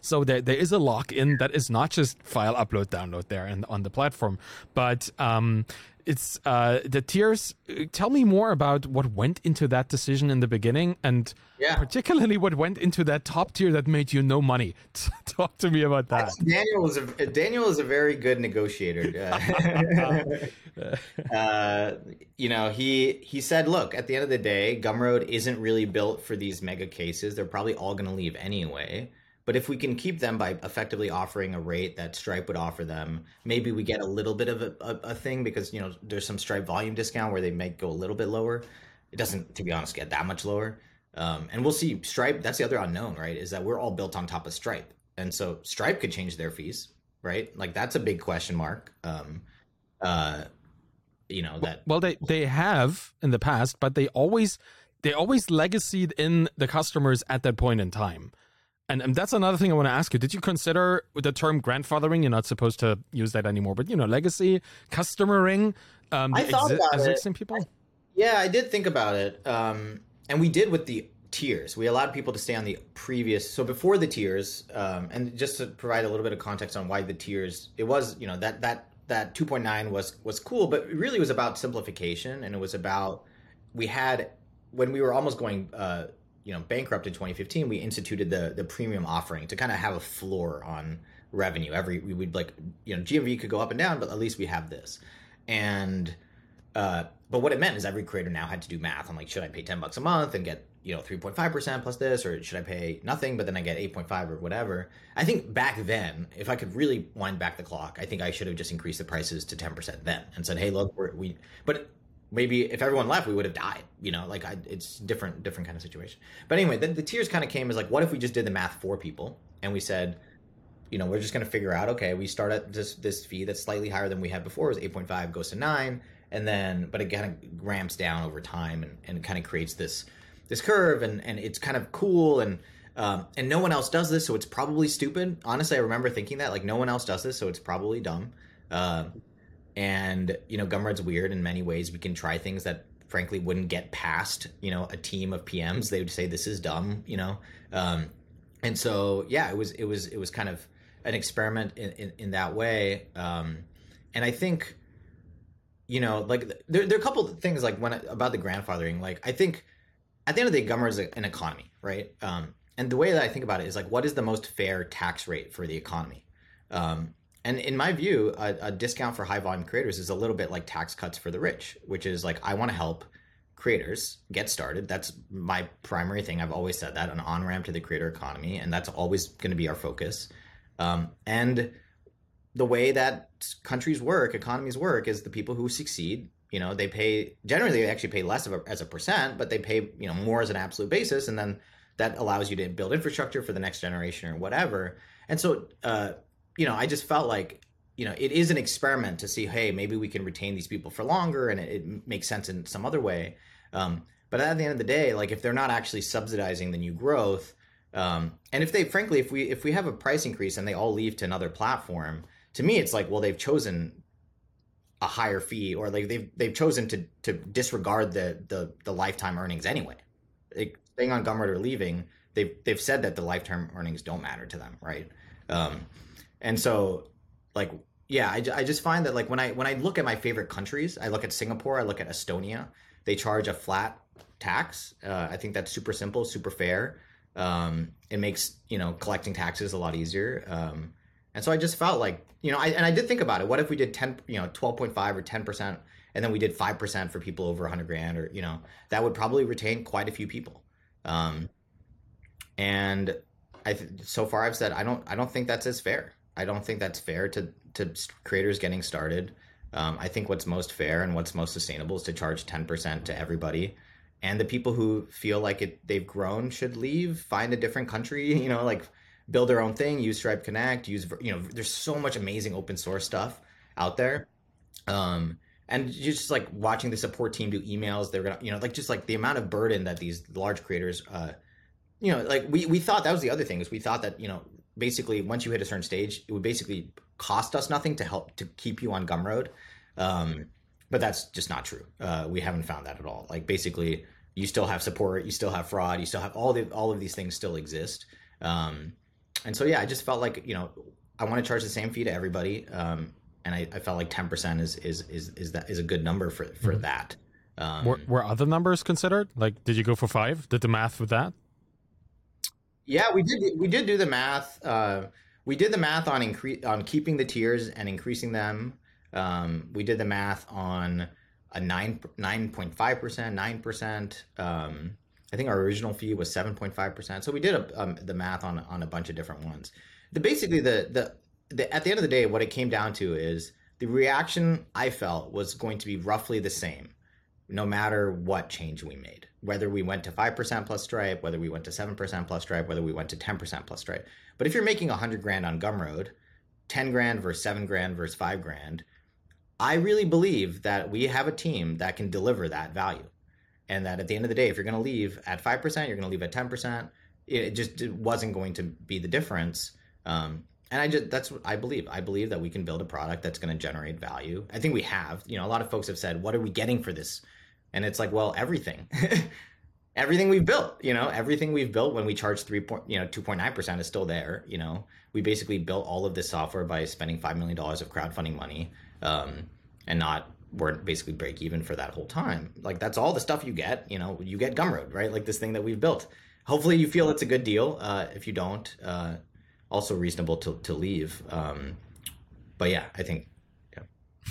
So there, there is a lock in that is not just file upload download there and on the platform, but um, it's uh, the tiers. Tell me more about what went into that decision in the beginning, and yeah. particularly what went into that top tier that made you no money. Talk to me about that. Daniel was a Daniel is a very good negotiator. uh, you know, he he said, "Look, at the end of the day, Gumroad isn't really built for these mega cases. They're probably all going to leave anyway." But if we can keep them by effectively offering a rate that Stripe would offer them, maybe we get a little bit of a, a, a thing because you know there's some Stripe volume discount where they might go a little bit lower. It doesn't, to be honest, get that much lower. Um, and we'll see. Stripe. That's the other unknown, right? Is that we're all built on top of Stripe, and so Stripe could change their fees, right? Like that's a big question mark. Um, uh, you know that. Well, they they have in the past, but they always they always legacied in the customers at that point in time. And, and that's another thing I want to ask you. Did you consider the term grandfathering? You're not supposed to use that anymore, but you know, legacy, customering, um, I thought exi- about existing it. people. I, yeah, I did think about it, um, and we did with the tiers. We allowed people to stay on the previous. So before the tiers, um, and just to provide a little bit of context on why the tiers, it was you know that that that 2.9 was was cool, but it really was about simplification, and it was about we had when we were almost going. Uh, you know bankrupt in 2015 we instituted the the premium offering to kind of have a floor on revenue. Every we would like you know gmv could go up and down but at least we have this. And uh but what it meant is every creator now had to do math on like should i pay 10 bucks a month and get you know 3.5% plus this or should i pay nothing but then i get 8.5 or whatever? I think back then if i could really wind back the clock i think i should have just increased the prices to 10% then and said hey look we but maybe if everyone left, we would have died. You know, like I, it's different, different kind of situation. But anyway, the, the tiers kind of came as like, what if we just did the math for people and we said, you know, we're just going to figure out, okay, we start at this this fee that's slightly higher than we had before, was eight point five, goes to nine, and then, but it kind of ramps down over time and and kind of creates this this curve, and and it's kind of cool and. Um, and no one else does this, so it's probably stupid. Honestly, I remember thinking that like no one else does this, so it's probably dumb. Uh, and you know gumroad's weird in many ways. We can try things that frankly wouldn't get past you know a team of pms they would say this is dumb you know? Um, and so yeah it was it was it was kind of an experiment in, in, in that way. Um, and i think you know like there, there are a couple things like when about the grandfathering like i think at the end of the day gumroad is an economy right? Um, and the way that i think about it is like what is the most fair tax rate for the economy? Um, and in my view, a, a, discount for high volume creators is a little bit like tax cuts for the rich, which is like I want to help creators get started. That's my primary thing. I've always said that an on ramp to the creator economy, and that's always going to be our focus. Um, and the way that countries work, economies work, is the people who succeed. You know, they pay generally they actually pay less of a, as a percent, but they pay you know more as an absolute basis, and then that allows you to build infrastructure for the next generation or whatever. And so. Uh, you know, I just felt like, you know, it is an experiment to see, hey, maybe we can retain these people for longer and it, it makes sense in some other way. Um, but at the end of the day, like if they're not actually subsidizing the new growth, um, and if they, frankly, if we if we have a price increase and they all leave to another platform, to me, it's like, well, they've chosen a higher fee, or like they've they've chosen to to disregard the the the lifetime earnings anyway. Like staying on Gumroad or leaving, they've they've said that the lifetime earnings don't matter to them, right? Um, and so like yeah I, I just find that like when i when i look at my favorite countries i look at singapore i look at estonia they charge a flat tax. Uh, i think that's super simple super fair. Um, it makes you know collecting taxes a lot easier. Um, and so i just felt like you know I, and i did think about it. What if we did 10 you know 12.5 or 10 percent and then we did 5% for people over 100 grand or you know that would probably retain quite a few people. Um, and I th- so far I've said I don't I don't think that's as fair. I don't think that's fair to to creators getting started. Um, I think what's most fair and what's most sustainable is to charge ten percent to everybody, and the people who feel like it they've grown should leave, find a different country. You know, like build their own thing, use Stripe Connect, use you know. There's so much amazing open source stuff out there. Um, and just like watching the support team do emails, they're gonna you know like just like the amount of burden that these large creators. Uh, you know, like we, we thought that was the other thing is we thought that, you know, basically once you hit a certain stage, it would basically cost us nothing to help to keep you on Gumroad. Um, but that's just not true. Uh, we haven't found that at all. Like basically, you still have support, you still have fraud, you still have all the all of these things still exist. Um, and so yeah, I just felt like you know I want to charge the same fee to everybody, um, and I, I, felt like ten percent is is is is that is a good number for for mm-hmm. that. Um, were, were other numbers considered? Like, did you go for five? Did the math with that? Yeah, we did. We did do the math. Uh, we did the math on increase on keeping the tiers and increasing them. Um, we did the math on a nine nine point five percent, nine percent. Um, I think our original fee was seven point five percent. So we did a, um, the math on on a bunch of different ones. The basically the, the the at the end of the day, what it came down to is the reaction I felt was going to be roughly the same, no matter what change we made whether we went to 5% plus Stripe, whether we went to 7% plus Stripe, whether we went to 10% plus Stripe. But if you're making 100 grand on Gumroad, 10 grand versus 7 grand versus 5 grand, I really believe that we have a team that can deliver that value. And that at the end of the day, if you're going to leave at 5%, you're going to leave at 10%. It just it wasn't going to be the difference. Um, and I just that's what I believe. I believe that we can build a product that's going to generate value. I think we have. You know, a lot of folks have said, "What are we getting for this and it's like, well, everything. everything we've built, you know, everything we've built when we charge three point, you know, two point nine percent is still there. You know, we basically built all of this software by spending five million dollars of crowdfunding money, um, and not we're basically break even for that whole time. Like that's all the stuff you get. You know, you get Gumroad, right? Like this thing that we've built. Hopefully, you feel it's a good deal. Uh, if you don't, uh, also reasonable to to leave. Um, but yeah, I think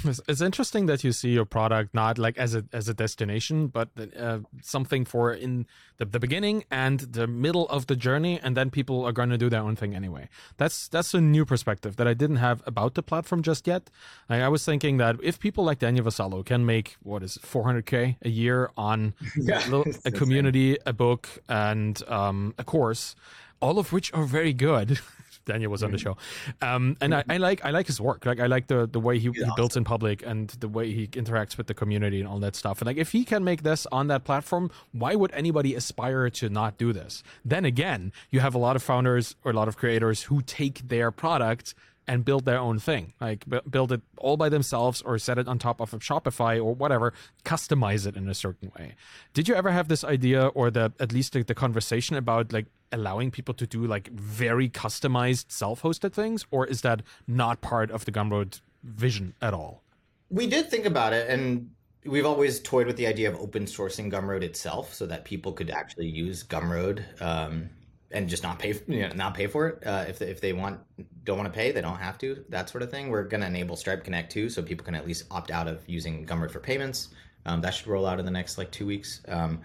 it's, interesting that you see your product not like as a as a destination, but uh, something for in the, the beginning and the middle of the journey, and then people are going to do their own thing anyway. That's that's a new perspective that I didn't have about the platform just yet. Like, I was thinking that if people like Daniel Vassallo can make what is 400k a year on yeah, a, little, a community, a book, and um, a course, all of which are very good. Daniel was on the mm-hmm. show, um, and I, I, like I like his work. Like I like the the way he, he awesome. builds in public and the way he interacts with the community and all that stuff. And like if he can make this on that platform, why would anybody aspire to not do this? Then again, you have a lot of founders or a lot of creators who take their product and build their own thing. Like b- build it all by themselves or set it on top of a Shopify or whatever, customize it in a certain way. Did you ever have this idea or the at least the, the conversation about like allowing people to do like very customized self-hosted things or is that not part of the Gumroad vision at all? We did think about it and we've always toyed with the idea of open sourcing Gumroad itself so that people could actually use Gumroad um, and just not pay you know, not pay for it. Uh, if they, if they want don't want to pay they don't have to that sort of thing. We're going to enable stripe connect too so people can at least opt out of using gumroad for payments. Um, that should roll out in the next like two weeks. Um,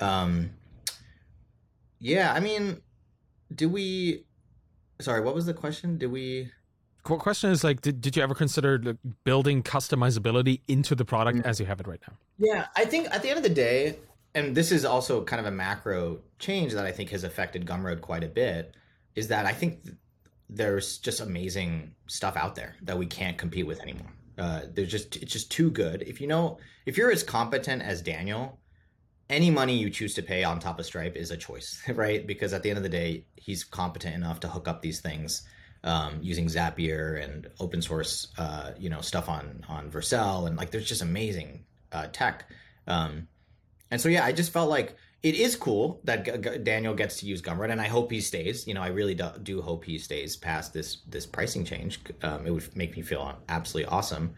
um, yeah i mean do we sorry what was the question Do we What question is like did, did you ever consider like, building customizability into the product mm-hmm. as you have it right now yeah i think at the end of the day and this is also kind of a macro change that I think has affected Gumroad quite a bit, is that I think there's just amazing stuff out there that we can't compete with anymore. Uh, there's just it's just too good. If you know, if you're as competent as Daniel, any money you choose to pay on top of Stripe is a choice, right? Because at the end of the day, he's competent enough to hook up these things um, using Zapier and open source, uh, you know, stuff on on Vercel, and like there's just amazing uh, tech. Um, and so yeah, I just felt like it is cool that G- G- Daniel gets to use Gumroad, and I hope he stays. You know, I really do, do hope he stays past this this pricing change. Um, it would make me feel absolutely awesome.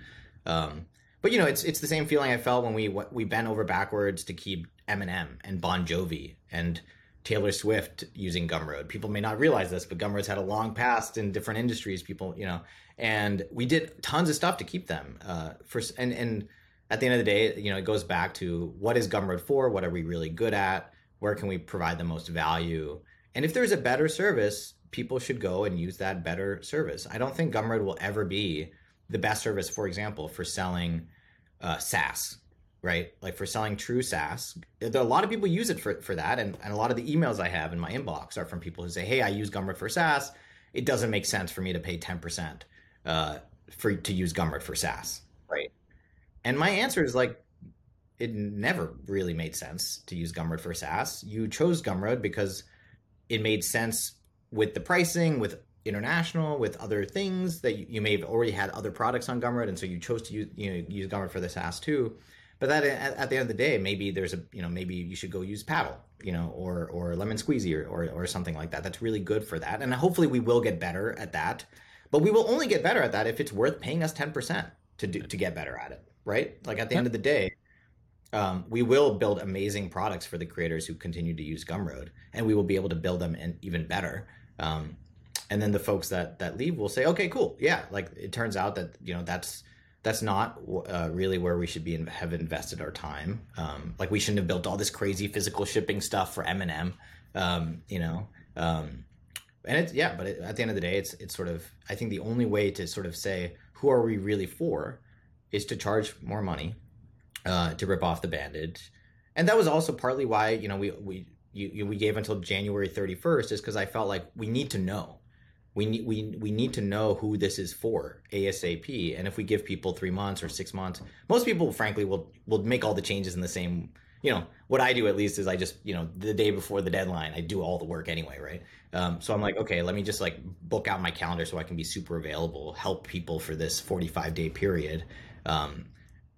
Um, but you know, it's it's the same feeling I felt when we we bent over backwards to keep Eminem and Bon Jovi and Taylor Swift using Gumroad. People may not realize this, but Gumroad's had a long past in different industries. People, you know, and we did tons of stuff to keep them. Uh, for and and at the end of the day, you know, it goes back to what is Gumroad for? What are we really good at? Where can we provide the most value? And if there's a better service, people should go and use that better service. I don't think Gumroad will ever be the best service, for example, for selling uh, SaaS, right? Like for selling true SaaS. There a lot of people use it for, for that. And, and a lot of the emails I have in my inbox are from people who say, hey, I use Gumroad for SaaS. It doesn't make sense for me to pay 10% uh, for to use Gumroad for SaaS, right? And my answer is like, it never really made sense to use Gumroad for SaaS. You chose Gumroad because it made sense with the pricing, with international, with other things that you, you may have already had other products on Gumroad, and so you chose to use you know use Gumroad for the SaaS too. But that at, at, the end of the day, maybe there's a you know maybe you should go use Paddle, you know, or or Lemon Squeezy or, or or something like that. That's really good for that, and hopefully we will get better at that. But we will only get better at that if it's worth paying us ten percent to do to get better at it, right? Like at the end of the day, um, we will build amazing products for the creators who continue to use Gumroad, and we will be able to build them in, even better. Um, and then the folks that that leave will say, okay, cool, yeah. Like it turns out that you know that's that's not uh, really where we should be in, have invested our time. Um, like we shouldn't have built all this crazy physical shipping stuff for um, you know. Um, and it's yeah, but it, at the end of the day, it's it's sort of I think the only way to sort of say who are we really for is to charge more money uh, to rip off the bandage, and that was also partly why you know we we you, you, we gave until January 31st is because I felt like we need to know we need we we need to know who this is for ASAP. And if we give people three months or six months, most people, frankly, will will make all the changes in the same. You know what I do at least is I just you know the day before the deadline I do all the work anyway, right? Um, so I'm like, okay, let me just like book out my calendar so I can be super available, help people for this 45 day period, um,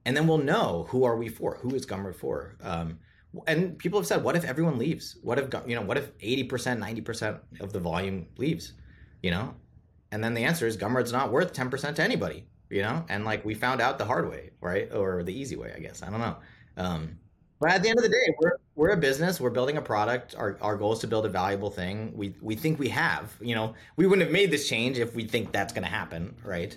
and then we'll know who are we for, who is Gumroad for. Um, and people have said, what if everyone leaves? What if you know? What if 80%, 90% of the volume leaves? You know? And then the answer is Gumroad's not worth 10% to anybody, you know? And like we found out the hard way, right? Or the easy way, I guess. I don't know. Um, but at the end of the day, we're, we're a business. We're building a product. Our, our goal is to build a valuable thing. We, we think we have, you know, we wouldn't have made this change if we think that's going to happen, right?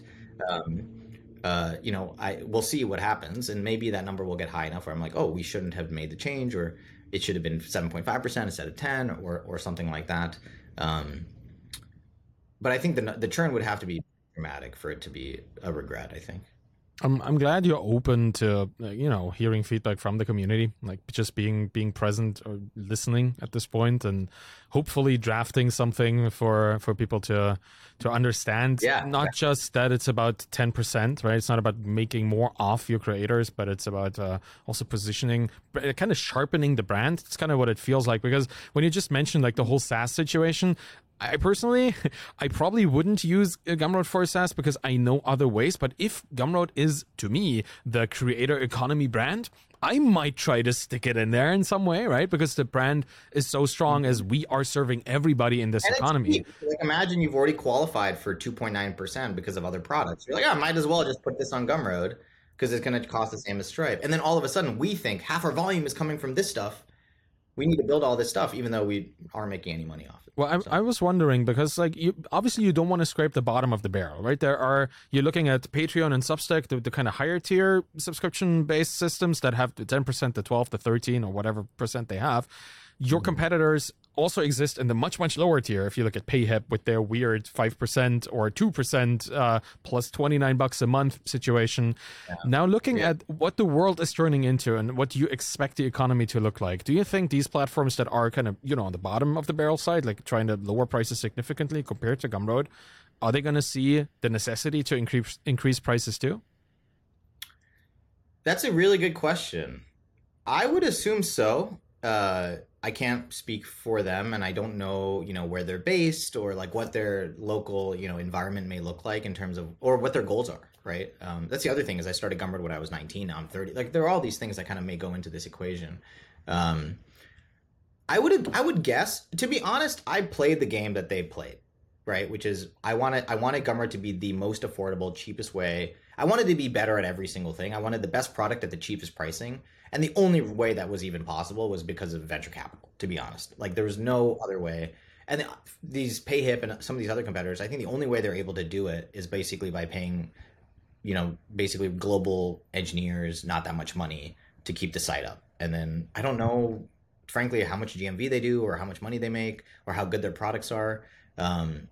Um, uh, you know, I we'll see what happens, and maybe that number will get high enough where I'm like, oh, we shouldn't have made the change, or it should have been 7.5 percent instead of 10, or or something like that. Um, but I think the the churn would have to be dramatic for it to be a regret. I think. I'm I'm glad you're open to uh, you know hearing feedback from the community, like just being being present or listening at this point, and hopefully drafting something for for people to to understand. Yeah, not just that it's about ten percent, right? It's not about making more off your creators, but it's about uh, also positioning, uh, kind of sharpening the brand. It's kind of what it feels like because when you just mentioned like the whole SaaS situation, I personally, I probably wouldn't use uh, Gumroad for SaaS because I know other ways. But if Gumroad is, to me, the creator economy brand, I might try to stick it in there in some way, right? Because the brand is so strong as we are serving everybody in this and economy. Like imagine you've already qualified for 2.9% because of other products. You're like, yeah, I might as well just put this on Gumroad because it's going to cost the same as Stripe. And then all of a sudden we think half our volume is coming from this stuff we need to build all this stuff even though we aren't making any money off it well I, so. I was wondering because like you obviously you don't want to scrape the bottom of the barrel right there are you're looking at patreon and substack the, the kind of higher tier subscription based systems that have the 10% the 12 the 13 or whatever percent they have your mm-hmm. competitors also exist in the much much lower tier. If you look at payhip with their weird 5% or 2% uh, plus 29 bucks a month situation. Yeah. now looking yeah. at what the world is turning into and what you expect the economy to look like do you think these platforms that are kind of you know on the bottom of the barrel side like trying to lower prices significantly compared to gumroad are they going to see the necessity to increase increase prices too? That's a really good question. I would assume so. Uh I can't speak for them and I don't know, you know, where they're based or like what their local, you know, environment may look like in terms of or what their goals are, right? Um, that's the other thing is I started Gumroad when I was 19, now I'm 30. Like there are all these things that kind of may go into this equation. Um, I would I would guess, to be honest, I played the game that they played, right? Which is I wanted I wanted Gumroad to be the most affordable, cheapest way. I wanted to be better at every single thing. I wanted the best product at the cheapest pricing. And the only way that was even possible was because of venture capital, to be honest. Like there was no other way. And these PayHip and some of these other competitors, I think the only way they're able to do it is basically by paying, you know, basically global engineers not that much money to keep the site up. And then I don't know frankly how much GMV they do or how much money they make or how good their products are. Um,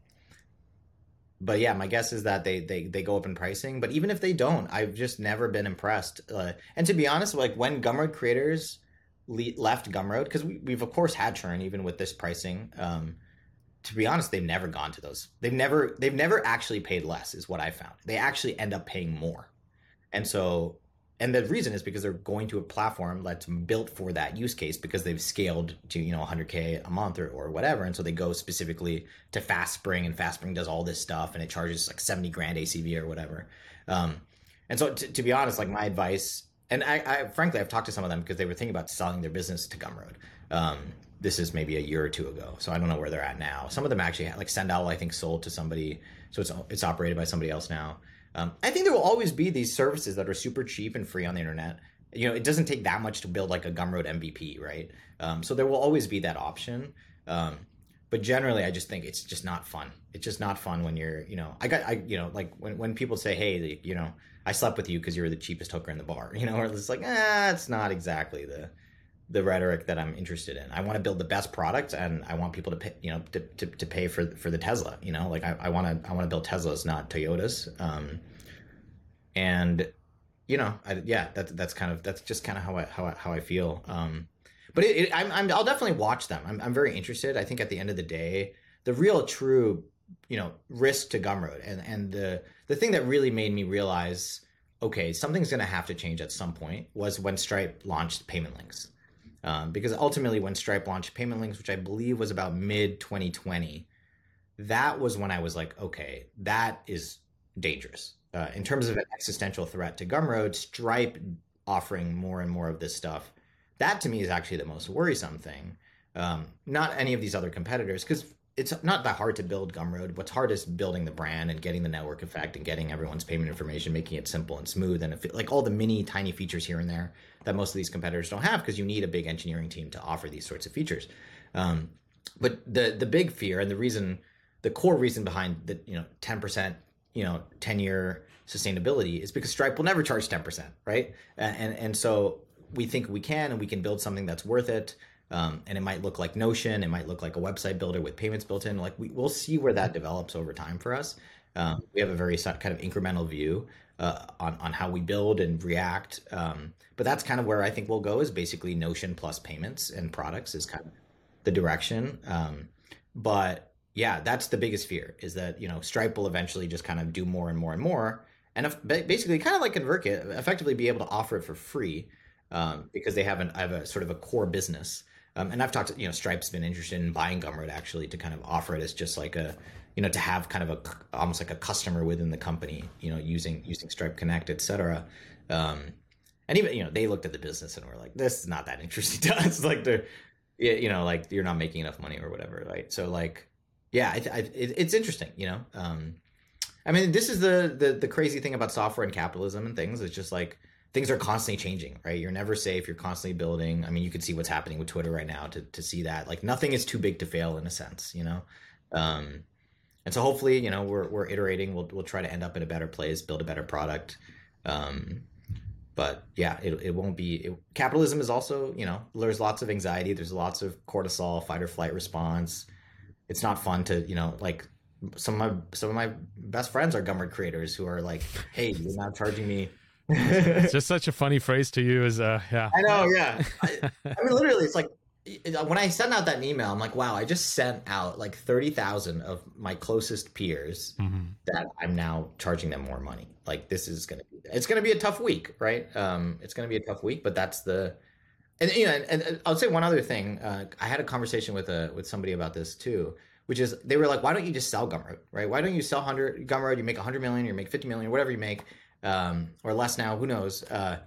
but yeah, my guess is that they they they go up in pricing. But even if they don't, I've just never been impressed. Uh, and to be honest, like when Gumroad creators le- left Gumroad, because we, we've of course had churn even with this pricing. Um, to be honest, they've never gone to those. They've never they've never actually paid less, is what I found. They actually end up paying more. And so and the reason is because they're going to a platform that's built for that use case because they've scaled to you know 100k a month or, or whatever. And so they go specifically to fastspring and fastspring does all this stuff and it charges like 70 grand acv or whatever. Um, and so to, to, be honest like my advice and I, I, frankly i've talked to some of them because they were thinking about selling their business to gumroad. Um, this is maybe a year or two ago so i don't know where they're at now. Some of them actually have, like sendowl i think sold to somebody so it's it's operated by somebody else now um, I think there will always be these services that are super cheap and free on the internet. You know, it doesn't take that much to build like a Gumroad MVP, right? Um, so there will always be that option. Um, but generally, I just think it's just not fun. It's just not fun when you're, you know, I got, I, you know, like when, when people say, hey, you know, I slept with you because you were the cheapest hooker in the bar, you know, or it's like, ah, it's not exactly the, the rhetoric that I'm interested in. I want to build the best product and I want people to pay, you know, to, to, to pay for, for the Tesla, you know, like I I want to, I want to build Teslas, not Toyotas. Um, and you know, I, yeah, that's, that's kind of, that's just kind of how I, how I, how I feel. Um, but it, it, I'm, I'm, I'll definitely watch them. I'm, I'm very interested. I think at the end of the day, the real true, you know, risk to Gumroad and, and the, the thing that really made me realize, okay, something's going to have to change at some point was when Stripe launched payment links um, because ultimately, when Stripe launched payment links, which I believe was about mid 2020, that was when I was like, okay, that is dangerous. Uh, in terms of an existential threat to Gumroad, Stripe offering more and more of this stuff, that to me is actually the most worrisome thing. Um, not any of these other competitors, because it's not that hard to build Gumroad. What's hard is building the brand and getting the network effect and getting everyone's payment information, making it simple and smooth, and like all the mini tiny features here and there that most of these competitors don't have because you need a big engineering team to offer these sorts of features. Um, but the the big fear and the reason, the core reason behind the you know ten percent you know ten year sustainability is because Stripe will never charge ten percent, right? And, and and so we think we can and we can build something that's worth it um, and it might look like Notion, it might look like a website builder with payments built in. Like we, we'll see where that develops over time for us. Um, we have a very kind of incremental view uh, on on how we build and react. Um, but that's kind of where I think we'll go is basically Notion plus payments and products is kind of the direction. Um, but yeah, that's the biggest fear is that you know Stripe will eventually just kind of do more and more and more, and if, basically kind of like ConvertKit, effectively be able to offer it for free um, because they have, an, have a sort of a core business um, and I've talked, to, you know, Stripe's been interested in buying Gumroad actually to kind of offer it as just like a, you know, to have kind of a almost like a customer within the company, you know, using using Stripe Connect, et cetera. Um, and even you know they looked at the business and were like, this is not that interesting to us. like they're, you know, like you're not making enough money or whatever, right? So like, yeah, I, I, it, it's interesting, you know. Um, I mean, this is the, the the crazy thing about software and capitalism and things. It's just like things are constantly changing, right? You're never safe. You're constantly building. I mean, you can see what's happening with Twitter right now to, to see that like nothing is too big to fail in a sense, you know? Um, and so hopefully, you know, we're, we're iterating, we'll, we'll try to end up in a better place, build a better product. Um, but yeah, it, it won't be, it, capitalism is also, you know, there's lots of anxiety. There's lots of cortisol, fight or flight response. It's not fun to, you know, like some of my, some of my best friends are Gumroad creators who are like, Hey, you're not charging me it's just such a funny phrase to use. Uh, yeah. I know. Yeah. I, I mean, literally, it's like when I sent out that email, I'm like, wow, I just sent out like 30,000 of my closest peers mm-hmm. that I'm now charging them more money. Like this is going to be, it's going to be a tough week, right? Um, it's going to be a tough week, but that's the, and you know, and, and I'll say one other thing. Uh, I had a conversation with a, with somebody about this too, which is they were like, why don't you just sell Gumroad, right? Why don't you sell 100 Gumroad? You make 100 million, you make 50 million, whatever you make um, or less now, who knows? Uh,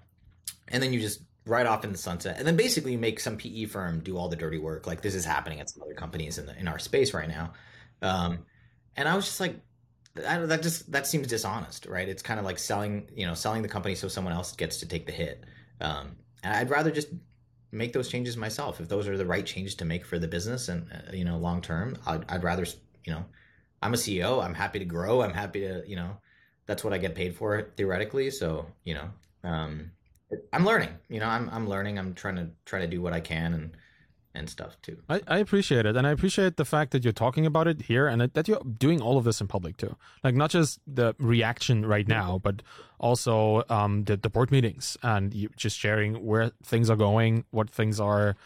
and then you just ride off in the sunset, and then basically you make some PE firm do all the dirty work. Like this is happening at some other companies in the, in our space right now. Um, and I was just like, that, that just that seems dishonest, right? It's kind of like selling, you know, selling the company so someone else gets to take the hit. Um, and I'd rather just make those changes myself if those are the right changes to make for the business and uh, you know long term. I'd, I'd rather you know, I'm a CEO. I'm happy to grow. I'm happy to you know that's what I get paid for theoretically. So you know, um, I'm learning. You know, I'm I'm learning. I'm trying to try to do what I can, and and stuff too. I, I appreciate it, and I appreciate the fact that you're talking about it here, and that you're doing all of this in public too. Like not just the reaction right now, but also um, the the board meetings and you just sharing where things are going, what things are,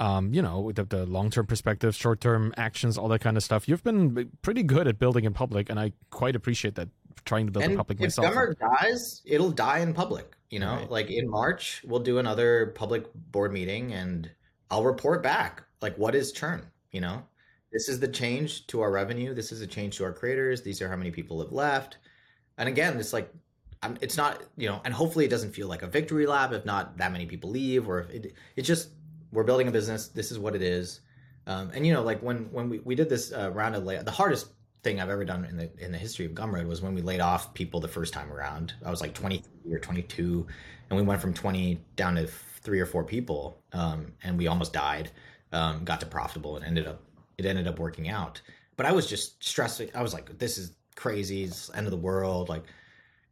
um, you know, the, the long term perspective, short term actions, all that kind of stuff. You've been pretty good at building in public, and I quite appreciate that. Trying to build and in public if myself. Gumroad dies, it'll die in public. You know, Right. like in March, we'll do another public board meeting, and I'll report back like what is churn. You know, this is the change to our revenue. This is a change to our creators. These are how many people have left. And again, it's like I'm, it's not you know, and hopefully it doesn't feel like a victory lap if not that many people leave, or if it, it's just we're building a business. This is what it is. Um, and you know, like when when we, we did this uh, round of lay, the hardest thing I've ever done in the in the history of Gumroad was when we laid off people the first time around. I was like 23 or 22, and we went from 20 down to three or four people, um, and we almost died. Um, got to profitable and ended up it ended up working out. But I was just stressed. I was like, this is crazy. It's end of the world. Like,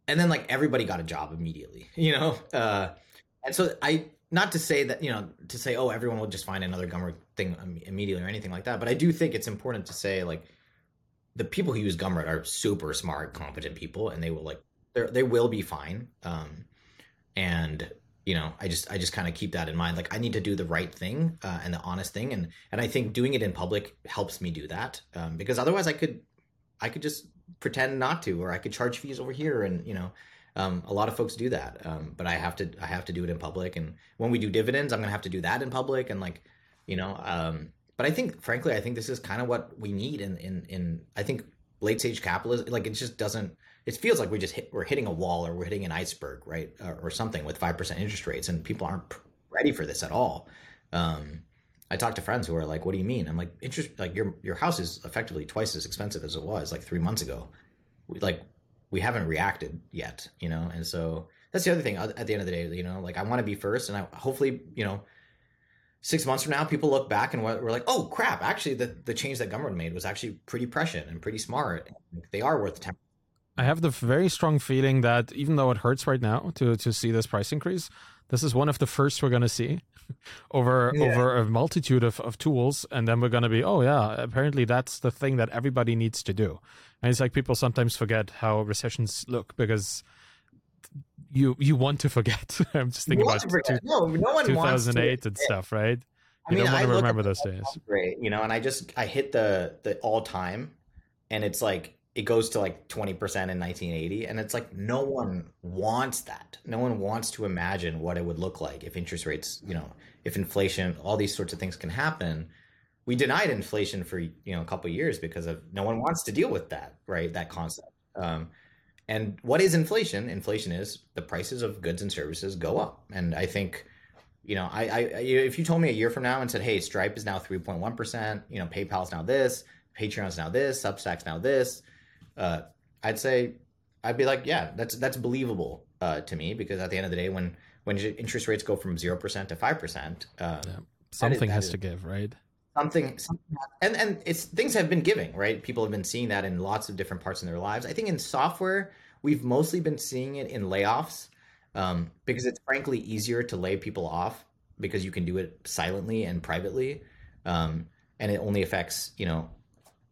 and then like everybody got a job immediately, you know. Uh, and so I not to say that you know to say oh everyone will just find another Gumroad thing immediately or anything like that, but I do think it's important to say like the people who use Gumroad are super smart, competent people, and they will like they they will be fine. Um, and you know, I just I just kind of keep that in mind. Like I need to do the right thing uh, and the honest thing, and and I think doing it in public helps me do that um, because otherwise I could I could just pretend not to, or I could charge fees over here, and you know. Um, a lot of folks do that, um, but I have to I have to do it in public. And when we do dividends, I'm gonna have to do that in public. And like, you know, um, but I think, frankly, I think this is kind of what we need in in in. I think late stage capitalism, like it just doesn't. It feels like we just hit, we're hitting a wall or we're hitting an iceberg, right, or, something with five percent interest rates, and people aren't ready for this at all. Um, I talk to friends who are like, "What do you mean?" I'm like, "Interest like your your house is effectively twice as expensive as it was like three months ago. Like we haven't reacted yet, you know." And so that's the other thing. At the end of the day, you know, like I want to be first, and I hopefully, you know, six months from now, people look back and we're like, "Oh crap! Actually, the the change that Gumroad made was actually pretty prescient and pretty smart. They are worth ten I have the very strong feeling that even though it hurts right now to to see this price increase, this is one of the first we're going to see over Yeah. over a multitude of, of tools, and then we're going to be, oh yeah, apparently that's the thing that everybody needs to do. And it's like people sometimes forget how recessions look because you you want to forget. I'm just thinking about forget. no, no one two wants to. and stuff, right? I You mean, don't want I to remember those days. Great, you know, and I just I hit the the all time, and it's like it goes to like twenty percent in nineteen eighty, and it's like no one wants that. No one wants to imagine what it would look like if interest rates, you know, if inflation, all these sorts of things can happen. We denied inflation for you know a couple years because of no one wants to deal with that, right? That concept. Um, and what is inflation? Inflation is the prices of goods and services go up, and I think you know, I, I, if you told me a year from now and said, "Hey, Stripe is now three point one percent," you know, PayPal's now this, Patreon's now this, Substack's now this, uh, I'd say, I'd be like, yeah, that's that's believable uh, to me because at the end of the day, when when interest rates go from zero percent to five percent, uh, Yeah. Something that has is- to give, right? something, something and and it's things have been giving right people have been seeing that in lots of different parts in their lives i think in software we've mostly been seeing it in layoffs um, because it's frankly easier to lay people off because you can do it silently and privately um, and it only affects you know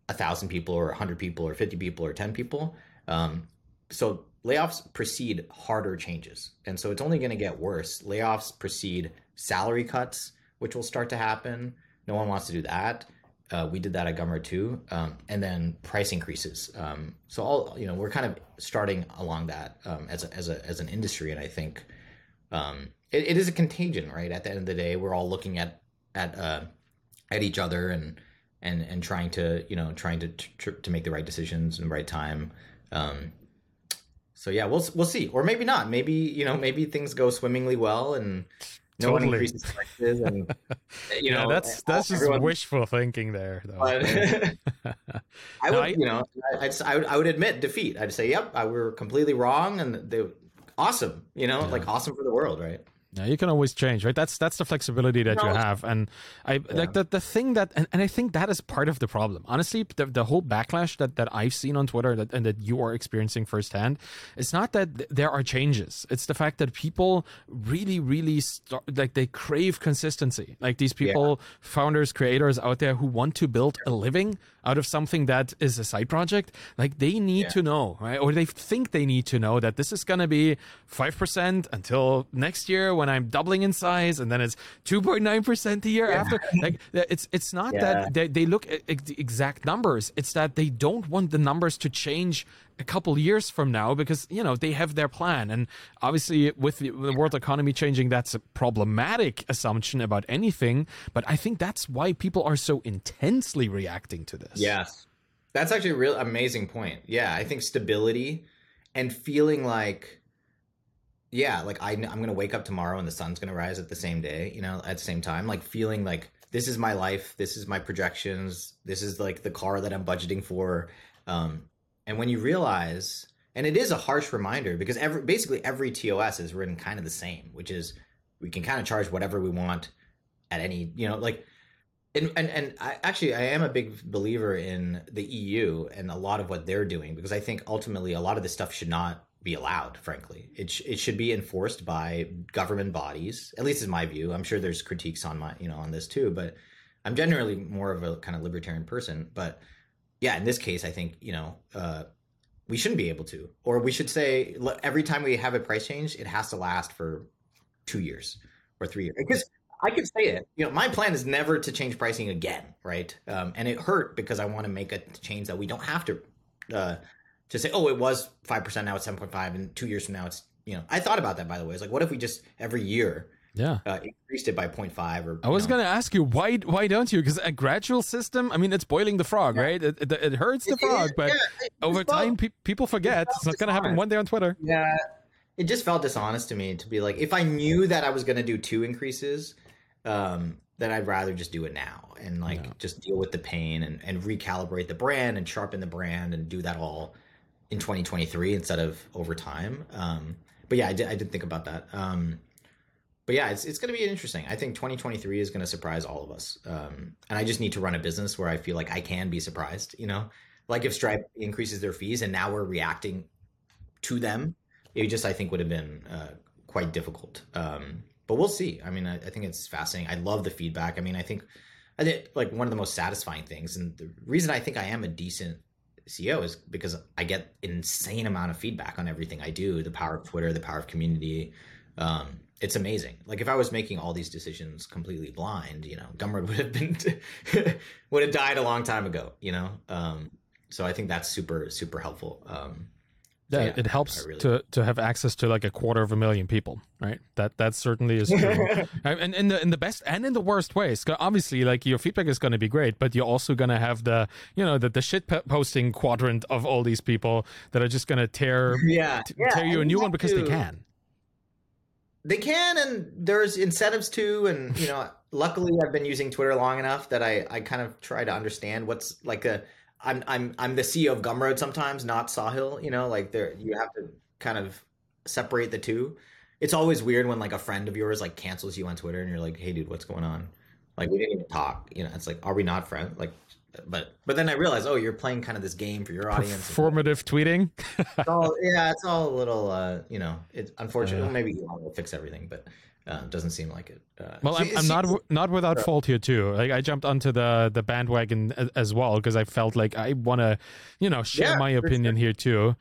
a thousand people or a hundred people or 50 people or 10 people um, so layoffs precede harder changes and so it's only going to get worse layoffs precede salary cuts which will start to happen no one wants to do that. Uh, we did that at Gumroad too, um, and then price increases. Um, so all you know, we're kind of starting along that um, as a, as a as an industry, and I think um, it, it is a contagion, right? At the end of the day, we're all looking at at uh, at each other and and and trying to you know trying to to, to make the right decisions in the right time. Um, so yeah, we'll we'll see, or maybe not. Maybe you know, maybe things go swimmingly well and. No one Totally. increases prices, and you yeah, know that's that's just everyone- wishful thinking there, though. but I No, would, I- you know, I, I'd, I would, I would admit defeat. I'd say, yep, I, we were completely wrong, and they, awesome, you know, Yeah. like awesome for the world, right? Yeah, you can always change, right? That's that's the flexibility that you have, and I yeah. like the the thing that, and, and I think that is part of the problem. Honestly, the, the whole backlash that that I've seen on Twitter that, and that you are experiencing firsthand, it's not that th- there are changes. It's the fact that people really, really start, like they crave consistency. Like these people, yeah. founders, creators out there who want to build a living out of something that is a side project, like they need yeah. to know, right? Or they think they need to know that this is going to be five percent until next year when I'm doubling in size, and then it's 2.9% the year yeah. after. Like it's it's not yeah. that they, they look at the exact numbers. It's that they don't want the numbers to change a couple years from now because you know they have their plan. And obviously with the, the, world economy changing that's a problematic assumption about anything. But i think that's why people are so intensely reacting to this. Yes. That's actually a real amazing point. Yeah i think stability and feeling like yeah, like I, I'm gonna wake up tomorrow and the sun's gonna rise at the same day, you know, at the same time, like feeling like this is my life, this is my projections, this is like the car that I'm budgeting for, um, and when you realize, and it is a harsh reminder because every basically every TOS is written kind of the same, which is we can kind of charge whatever we want at any, you know, like. And, and and I actually I am a big believer in the EU and a lot of what they're doing because I think ultimately a lot of this stuff should not be allowed frankly it, sh- it should be enforced by government bodies at least is my view i'm sure there's critiques on my you know on this too but i'm generally more of a kind of libertarian person but yeah in this case i think you know uh, we shouldn't be able to or we should say every time we have a price change it has to last for two years or three years because I could say it. You know, my plan is never to change pricing again, right? Um, and it hurt because I want to make a change that we don't have to uh, to say, oh, it was five percent, now it's seven point five, and two years from now it's you know. I thought about that by the way. It's like, what if we just every year yeah uh, increased it by 0.5 or i was going to ask you why why don't you because a gradual system i mean it's boiling the frog yeah. right it, it, it, hurts the frog but yeah, over time pe- people forget it's not going to happen one day on twitter yeah it just felt dishonest to me to be like if i knew that i was going to do two increases um then i'd rather just do it now and like yeah. just deal with the pain and, and recalibrate the brand and sharpen the brand and do that all in 2023 instead of over time. Um, but yeah, I did, I did think about that. Um, but yeah, it's, it's going to be interesting. I think 2023 is going to surprise all of us. Um, and I just need to run a business where I feel like I can be surprised, you know, like if Stripe increases their fees and now we're reacting to them, it just, I think would have been uh, quite difficult. Um, but we'll see. I mean, I, I think it's fascinating. I love the feedback. I mean, I think, I think like one of the most satisfying things and the reason I think I am a decent CEO is because I get insane amount of feedback on everything I do. The power of Twitter, the power of community. Um, it's amazing. Like if I was making all these decisions completely blind, you know, Gumroad would have been would have died a long time ago. You know, um, so I think that's super super helpful. Um, yeah, yeah, it helps really to to have access to like a quarter of a million people, right? That that certainly is true. and in the in the best and in the worst ways. Obviously, like your feedback is going to be great, but you're also going to have the you know the the shit posting quadrant of all these people that are just going to tear yeah, t- yeah tear you a new one because to, they can. They can, and there's incentives too, and you know. luckily, I've been using Twitter long enough that I, I kind of try to understand what's like a I'm I'm I'm the CEO of Gumroad sometimes, not Sahil. You know, like there you have to kind of separate the two. It's always weird when like a friend of yours like cancels you on Twitter and you're like, hey dude, what's going on? Like we didn't even talk. You know, it's like, are we not friends? Like but but then I realized, oh, you're playing kind of this game for your audience. Formative tweeting. it's all, yeah, it's all a little, uh, you know, it's unfortunate. Uh, maybe Elon will fix everything, but uh, doesn't seem like it. Uh, well, I'm, I'm not not without fault here too. Like I jumped onto the the bandwagon as well because I felt like I want to, you know, share yeah, my opinion sure. here too.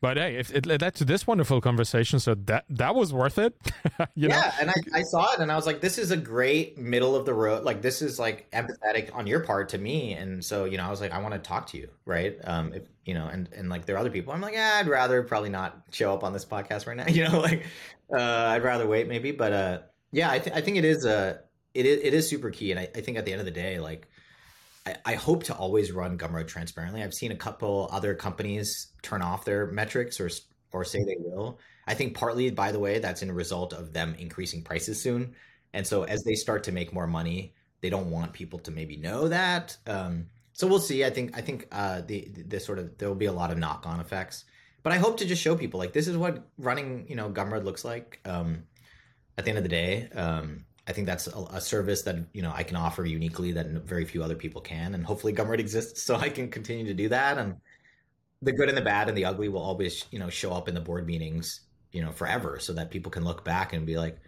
But hey, if it led to this wonderful conversation, so that that was worth it. yeah, know? and I, I saw it and I was like, this is a great middle of the road. Like this is like empathetic on your part to me, and so you know, I was like, I want to talk to you, right? Um, if you know, and and like there are other people, I'm like, yeah, I'd rather probably not show up on this podcast right now. You know, like uh, I'd rather wait maybe, but uh, yeah, I think I think it is uh, it is it is super key, and I, I think at the end of the day, like I, I hope to always run Gumroad transparently. I've seen a couple other companies turn off their metrics or or say they will. I think partly, by the way, that's in a result of them increasing prices soon. And so as they start to make more money, they don't want people to maybe know that. Um, so we'll see. I think I think uh, the the sort of there will be a lot of knock on effects. But I hope to just show people like this is what running you know Gumroad looks like. Um, at the end of the day, um, I think that's a, a, service that you know I can offer uniquely that very few other people can, and hopefully Gumroad exists so I can continue to do that. And the good and the bad and the ugly will always you know show up in the board meetings you know forever, so that people can look back and be like,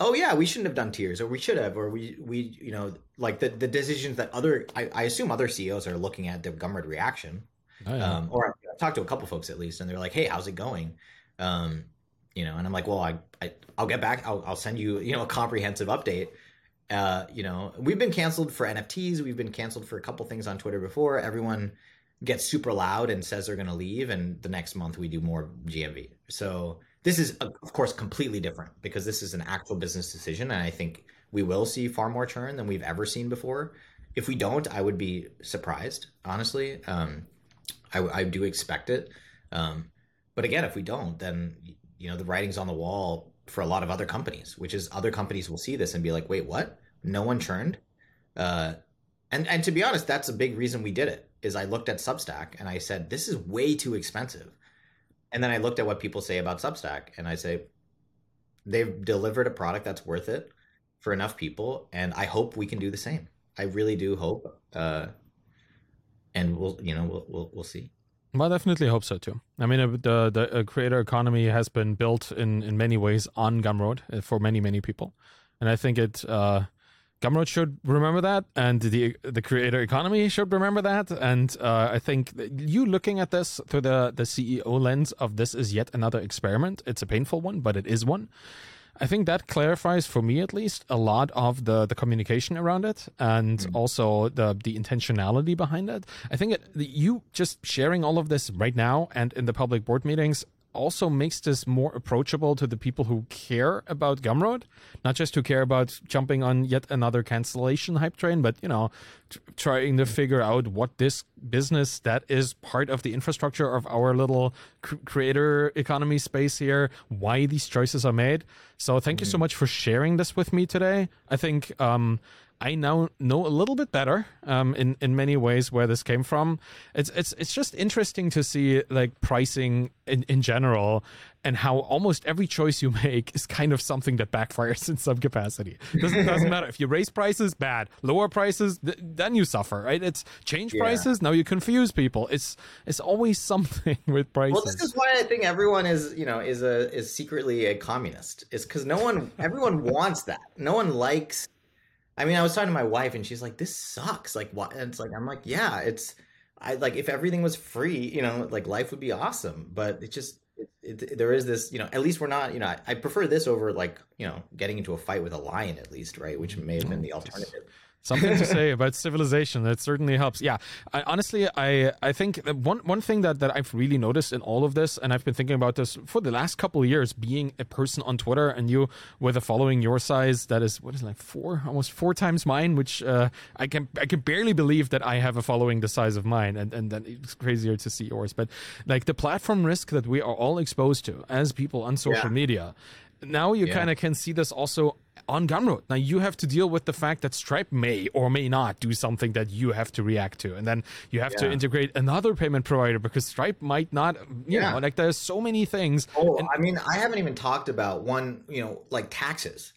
oh yeah, we shouldn't have done tiers, or we should have, or we we you know like the the decisions that other I, I assume other CEOs are looking at the Gumroad reaction, oh, yeah. um, or I've talked to a couple folks at least, and they're like, hey, how's it going? Um, you know, and I'm like, well, I, I I'll get back. I'll, I'll send you, you know, a comprehensive update. Uh, you know, we've been canceled for NFTs. We've been canceled for a couple things on Twitter before. Everyone gets super loud and says they're going to leave, and the next month we do more GMV. So this is, of course, completely different because this is an actual business decision, and I think we will see far more churn than we've ever seen before. If we don't, I would be surprised, honestly. Um, I, I do expect it. Um, but again, if we don't, then you know the writing's on the wall for a lot of other companies, which is other companies will see this and be like, wait, what? No one churned. Uh, and and to be honest, that's a big reason we did it. Is I looked at Substack and I said this is way too expensive, and then I looked at what people say about Substack and I say they've delivered a product that's worth it for enough people, and I hope we can do the same. I really do hope, uh, and we'll you know we'll we'll, we'll see. Well, I definitely hope so too. I mean, uh, the the uh, creator economy has been built in in many ways on Gumroad uh, for many many people, and I think it uh, Gumroad should remember that, and the the creator economy should remember that. And I think you looking at this through the the CEO lens of this is yet another experiment. It's a painful one, but it is one. I think that clarifies for me at least a lot of the the communication around it and mm. also the the intentionality behind it. I think it, you just sharing all of this right now and in the public board meetings also makes this more approachable to the people who care about Gumroad, not just who care about jumping on yet another cancellation hype train, but you know, t- trying to figure out what this business that is part of the infrastructure of our little c- creator economy space here, why these choices are made. So thank mm-hmm. you so mm. much for sharing this with me today. I think um, I now know a little bit better um, in in many ways where this came from. It's it's it's just interesting to see like pricing in in general and how almost every choice you make is kind of something that backfires in some capacity. Doesn't doesn't matter if you raise prices, bad. Lower prices, th- then you suffer. Right? It's change yeah. prices. Now you confuse people. It's it's always something with prices. Well, this is why I think everyone is you know is a is secretly a communist. Is because no one everyone wants that. No one likes I mean, I was talking to my wife, and she's like, "This sucks." Like, what? And it's like, I'm like, yeah, it's. I like if everything was free, you know, like life would be awesome. But it just it, it, there is this, you know, at least we're not, you know, I, I, prefer this over like, you know, getting into a fight with a lion at least, right? Which may have been mm, the alternative something to say about civilization. That certainly helps. Yeah, I, honestly, I I think one one thing that that I've really noticed in all of this, and I've been thinking about this for the last couple of years, being a person on Twitter, and you with a following your size that is what is it, like four, almost four times mine, which uh, I can I can barely believe that I have a following the size of mine, and and then it's crazier to see yours. But like the platform risk that we are all exposed to as people on social yeah. media now you yeah. kind of can see this also on Gumroad. Now you have to deal with the fact that Stripe may or may not do something that you have to react to, and then you have yeah. to integrate another payment provider because Stripe might not. You yeah. know, like there's so many things. Oh, and- I mean, I haven't even talked about one. You know, like taxes.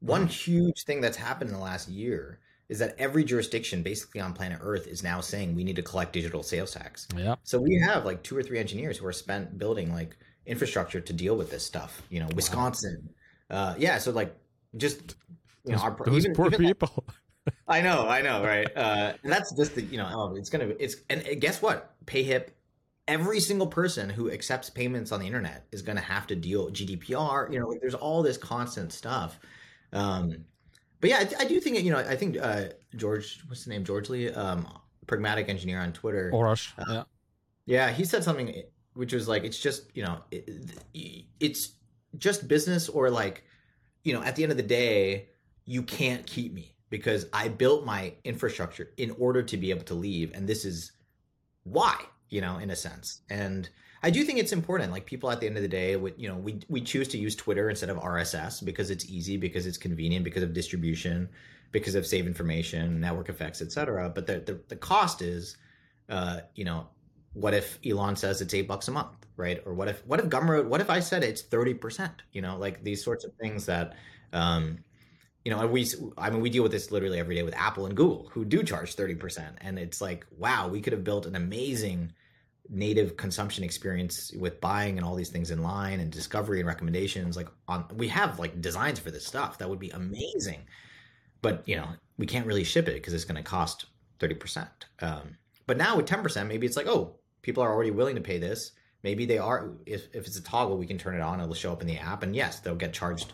One mm-hmm. huge thing that's happened in the last year is that every jurisdiction basically on planet Earth is now saying we need to collect digital sales tax. Yeah. So we have like two or three engineers who are spent building like infrastructure to deal with this stuff. You know, Wisconsin. Wow. Uh, yeah. So like just you know, our, those even, poor even people. That, I know, I know, right? Uh, and that's just the you know, oh, it's gonna it's and guess what? PayHip. Every single person who accepts payments on the internet is going to have to deal GDPR. You know, like there's all this constant stuff. Um, but yeah, I, I, do think you know. I think uh, George, what's the name? Gergely, um, pragmatic engineer on Twitter. Orosz, uh, yeah, yeah. He said something which was like it's just you know it, it's just business or like you know at the end of the day you can't keep me because I built my infrastructure in order to be able to leave. And this is why you know in a sense. And I do think it's important. Like people at the end of the day with you know we we choose to use Twitter instead of RSS because it's easy because it's convenient because of distribution because of save information network effects etc but the, the the cost is uh you know what if Elon says it's eight bucks a month, right? Or what if what if Gumroad? What if I said it's thirty percent? You know, like these sorts of things that, um, you know, we I mean we deal with this literally every day with Apple and Google, who do charge thirty percent, and it's like wow, we could have built an amazing native consumption experience with buying and all these things in line and discovery and recommendations like on we have like designs for this stuff that would be amazing but you know we can't really ship it because it's going to cost 30% um, but now with 10% maybe it's like oh people are already willing to pay this. Maybe they are. If, if it's a toggle, we can turn it on. It'll show up in the app, and yes, they'll get charged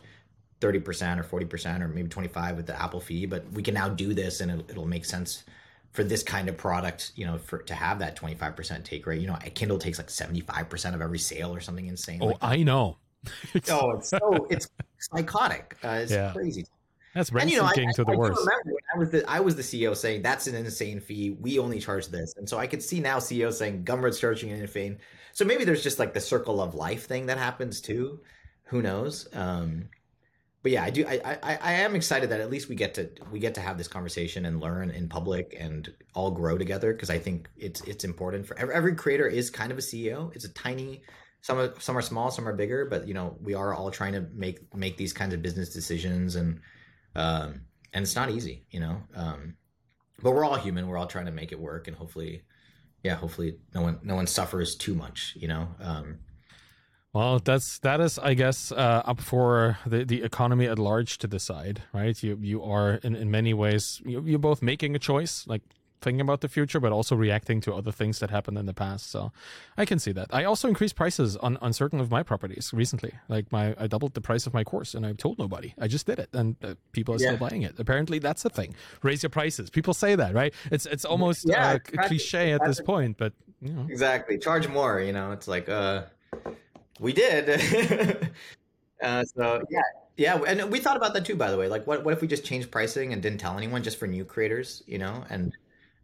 thirty percent or forty percent or maybe twenty five with the Apple fee. But we can now do this, and it'll, it'll make sense for this kind of product. You know, for to have that twenty five percent take rate. You know, Kindle takes like seventy five percent of every sale or something insane. Oh, like I know. oh, it's so it's psychotic. Uh, it's yeah. crazy. That's and, you know, I, to the I, worst. I was the I was the CEO saying that's an insane fee. We only charge this, and so I could see now CEO saying Gumroad's charging an insane. So maybe there's just like the circle of life thing that happens too. Who knows? Um, but yeah, I do. I, I I am excited that at least we get to we get to have this conversation and learn in public and all grow together because I think it's it's important for every, every creator is kind of a CEO. It's a tiny some are some are small, some are bigger, but you know we are all trying to make make these kinds of business decisions and um, and it's not easy, you know. Um, but we're all human. We're all trying to make it work, and hopefully, yeah, hopefully no one no one suffers too much, you know. Um, well, that's that is, I guess, uh, up for the, the economy at large to decide, right? You you are in, in many ways you, you're both making a choice, like thinking about the future, but also reacting to other things that happened in the past. So I can see that. I also increased prices on, on certain of my properties recently. Like my, I doubled the price of my course and I told nobody. I just did it and uh, people are yeah. still buying it. Apparently that's a thing. Raise your prices. People say that, right? It's, it's almost yeah, uh, cliche at this point, but you know. Exactly. Charge more, you know, it's like, uh, we did. uh, so yeah, yeah, and we thought about that too. By the way, like, what what if we just changed pricing and didn't tell anyone, just for new creators, you know? And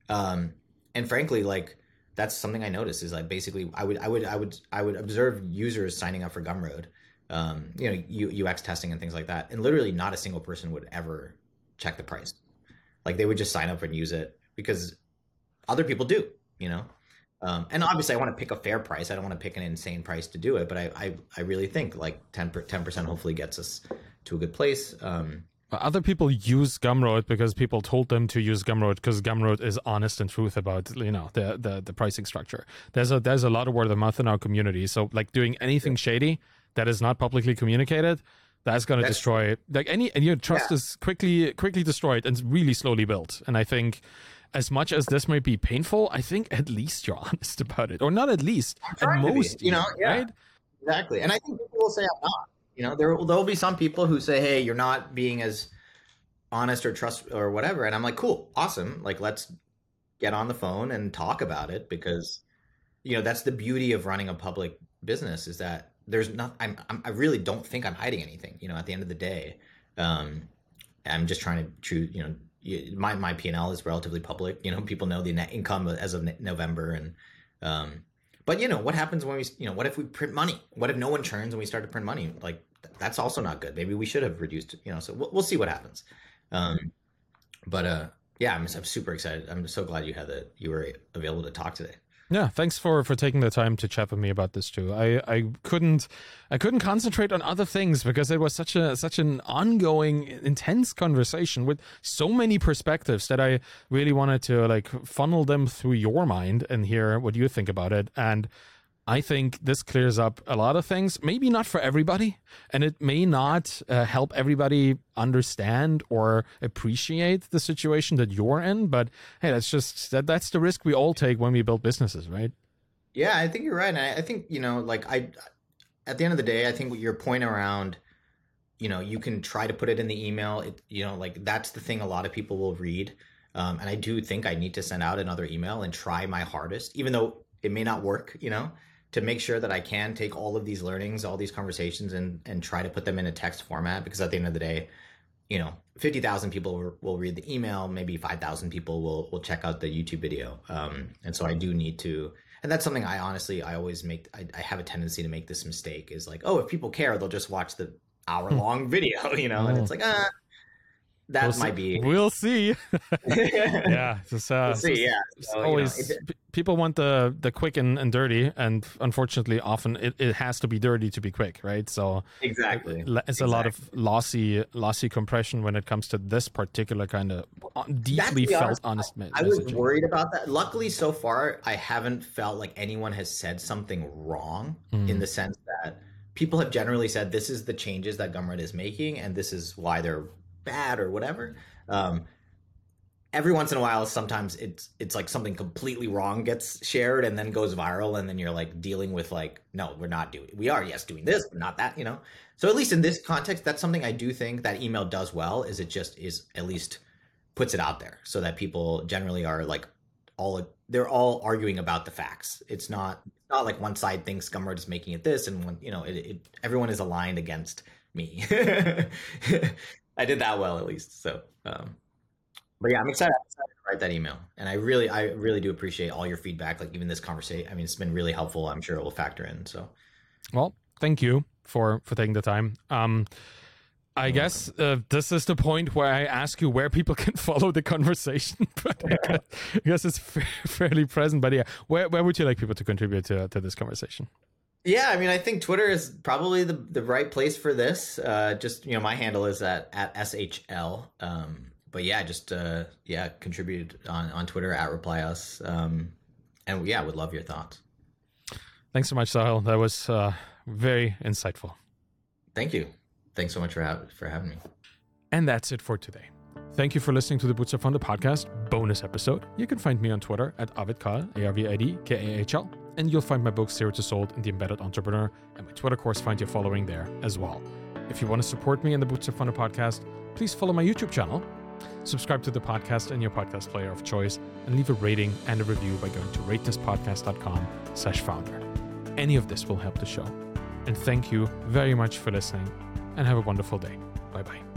um, and frankly, like that's something I noticed is like basically I would I would I would I would observe users signing up for Gumroad, um, you know, UX testing and things like that, and literally not a single person would ever check the price. Like they would just sign up and use it because other people do, you know. Um, and obviously, I want to pick a fair price. I don't want to pick an insane price to do it, but I I, I really think like 10 percent hopefully gets us to a good place. Um, other people use Gumroad because people told them to use Gumroad because Gumroad is honest and truth about you know the, the the pricing structure. There's a there's a lot of word of mouth in our community. So like doing anything shady that is not publicly communicated, that's going to destroy like any and your trust yeah. is quickly quickly destroyed and really slowly built. And I think as much as this might be painful, I think at least you're honest about it, or not at least, at most, you know, yeah, right? Exactly. And I think people will say I'm not. You know, there there'll be some people who say, "Hey, you're not being as honest or trust or whatever," and I'm like, "Cool, awesome. Like, let's get on the phone and talk about it because, you know, that's the beauty of running a public business is that there's not. I'm, I'm I really don't think I'm hiding anything. You know, at the end of the day, um, I'm just trying to choose. You know, my my P and L is relatively public. You know, people know the net income as of November and. Um, but you know what happens when we, you know, what if we print money? What if no one churns and we start to print money? Like that's also not good. Maybe we should have reduced, you know, so we'll, we'll see what happens. Um, but, uh, yeah, I'm, I'm super excited. I'm so glad you had that you were available to talk today. Yeah, thanks for for taking the time to chat with me about this too. I I couldn't I couldn't concentrate on other things because it was such a such an ongoing intense conversation with so many perspectives that I really wanted to like funnel them through your mind and hear what you think about it and I think this clears up a lot of things. Maybe not for everybody, and it may not uh, help everybody understand or appreciate the situation that you're in. But hey, that's just that that's the risk we all take when we build businesses, right? Yeah, I think you're right. And I, I think you know, like I, at the end of the day, I think your point around, you know, you can try to put it in the email. It, you know, like that's the thing a lot of people will read. Um, and I do think I need to send out another email and try my hardest, even though it may not work. You know to make sure that I can take all of these learnings, all these conversations, and and try to put them in a text format. Because at the end of the day, you know, fifty thousand people will, read the email, maybe five thousand people will will check out the YouTube video. Um, and so I do need to, and that's something I honestly I always make. I, I have a tendency to make this mistake is like, oh, if people care, they'll just watch the hour long video, you know, and it's like ah. That we'll might see. be. We'll see. yeah, it's, uh, We'll see. Yeah. it's So, you know, always it- p- people want the the quick and, and dirty, and unfortunately, often it, it has to be dirty to be quick, right? So exactly. le- it's a lot of lossy lossy compression when it comes to this particular kind of deeply felt honest, honest me- I was worried about that. Luckily, so far, I haven't felt like anyone has said something wrong Mm. in the sense that people have generally said this is the changes that Gumroad is making and this is why they're bad or whatever. Um, every once in a while, sometimes it's it's like something completely wrong gets shared and then goes viral, and then you're like dealing with like, no, we're not doing. We are yes doing this, but not that. You know. So at least in this context, that's something I do think that email does well. Is it just is at least puts it out there so that people generally are like all they're all arguing about the facts. It's not not like one side thinks Gumroad is making it this and one you know it, it everyone is aligned against me. I did that well at least. So um but yeah, I'm excited, I'm excited to write that email. And I really I really do appreciate all your feedback like even this conversation. I mean it's been really helpful. I'm sure it will factor in. So Well, thank you for for taking the time. Um, I You're guess uh, this is the point where I ask you where people can follow the conversation, but I guess, I guess it's fa- fairly present. But yeah, where where would you like people to contribute to to this conversation? Yeah, I mean, I think Twitter is probably the, the right place for this. Uh, just you know, my handle is at at shl. Um, but yeah, just uh, yeah, contribute on on Twitter at reply us. Um, and yeah, would love your thoughts. Thanks so much, Sahil. That was uh, very insightful. Thank you. Thanks so much for ha- for having me. And that's it for today. Thank you for listening to the Bootstrapped Founder podcast bonus episode. You can find me on Twitter at arvidkahl, A-R-V-I-D, K-A-H-L, and you'll find my book Zero to Sold and The Embedded Entrepreneur, and my Twitter course Find Your Following there as well. If you want to support me in the Bootstrapped Founder podcast, please follow my YouTube channel, subscribe to the podcast in your podcast player of choice, and leave a rating and a review by going to ratethispodcast.com slash founder. Any of this will help the show. And thank you very much for listening, and have a wonderful day. Bye-bye.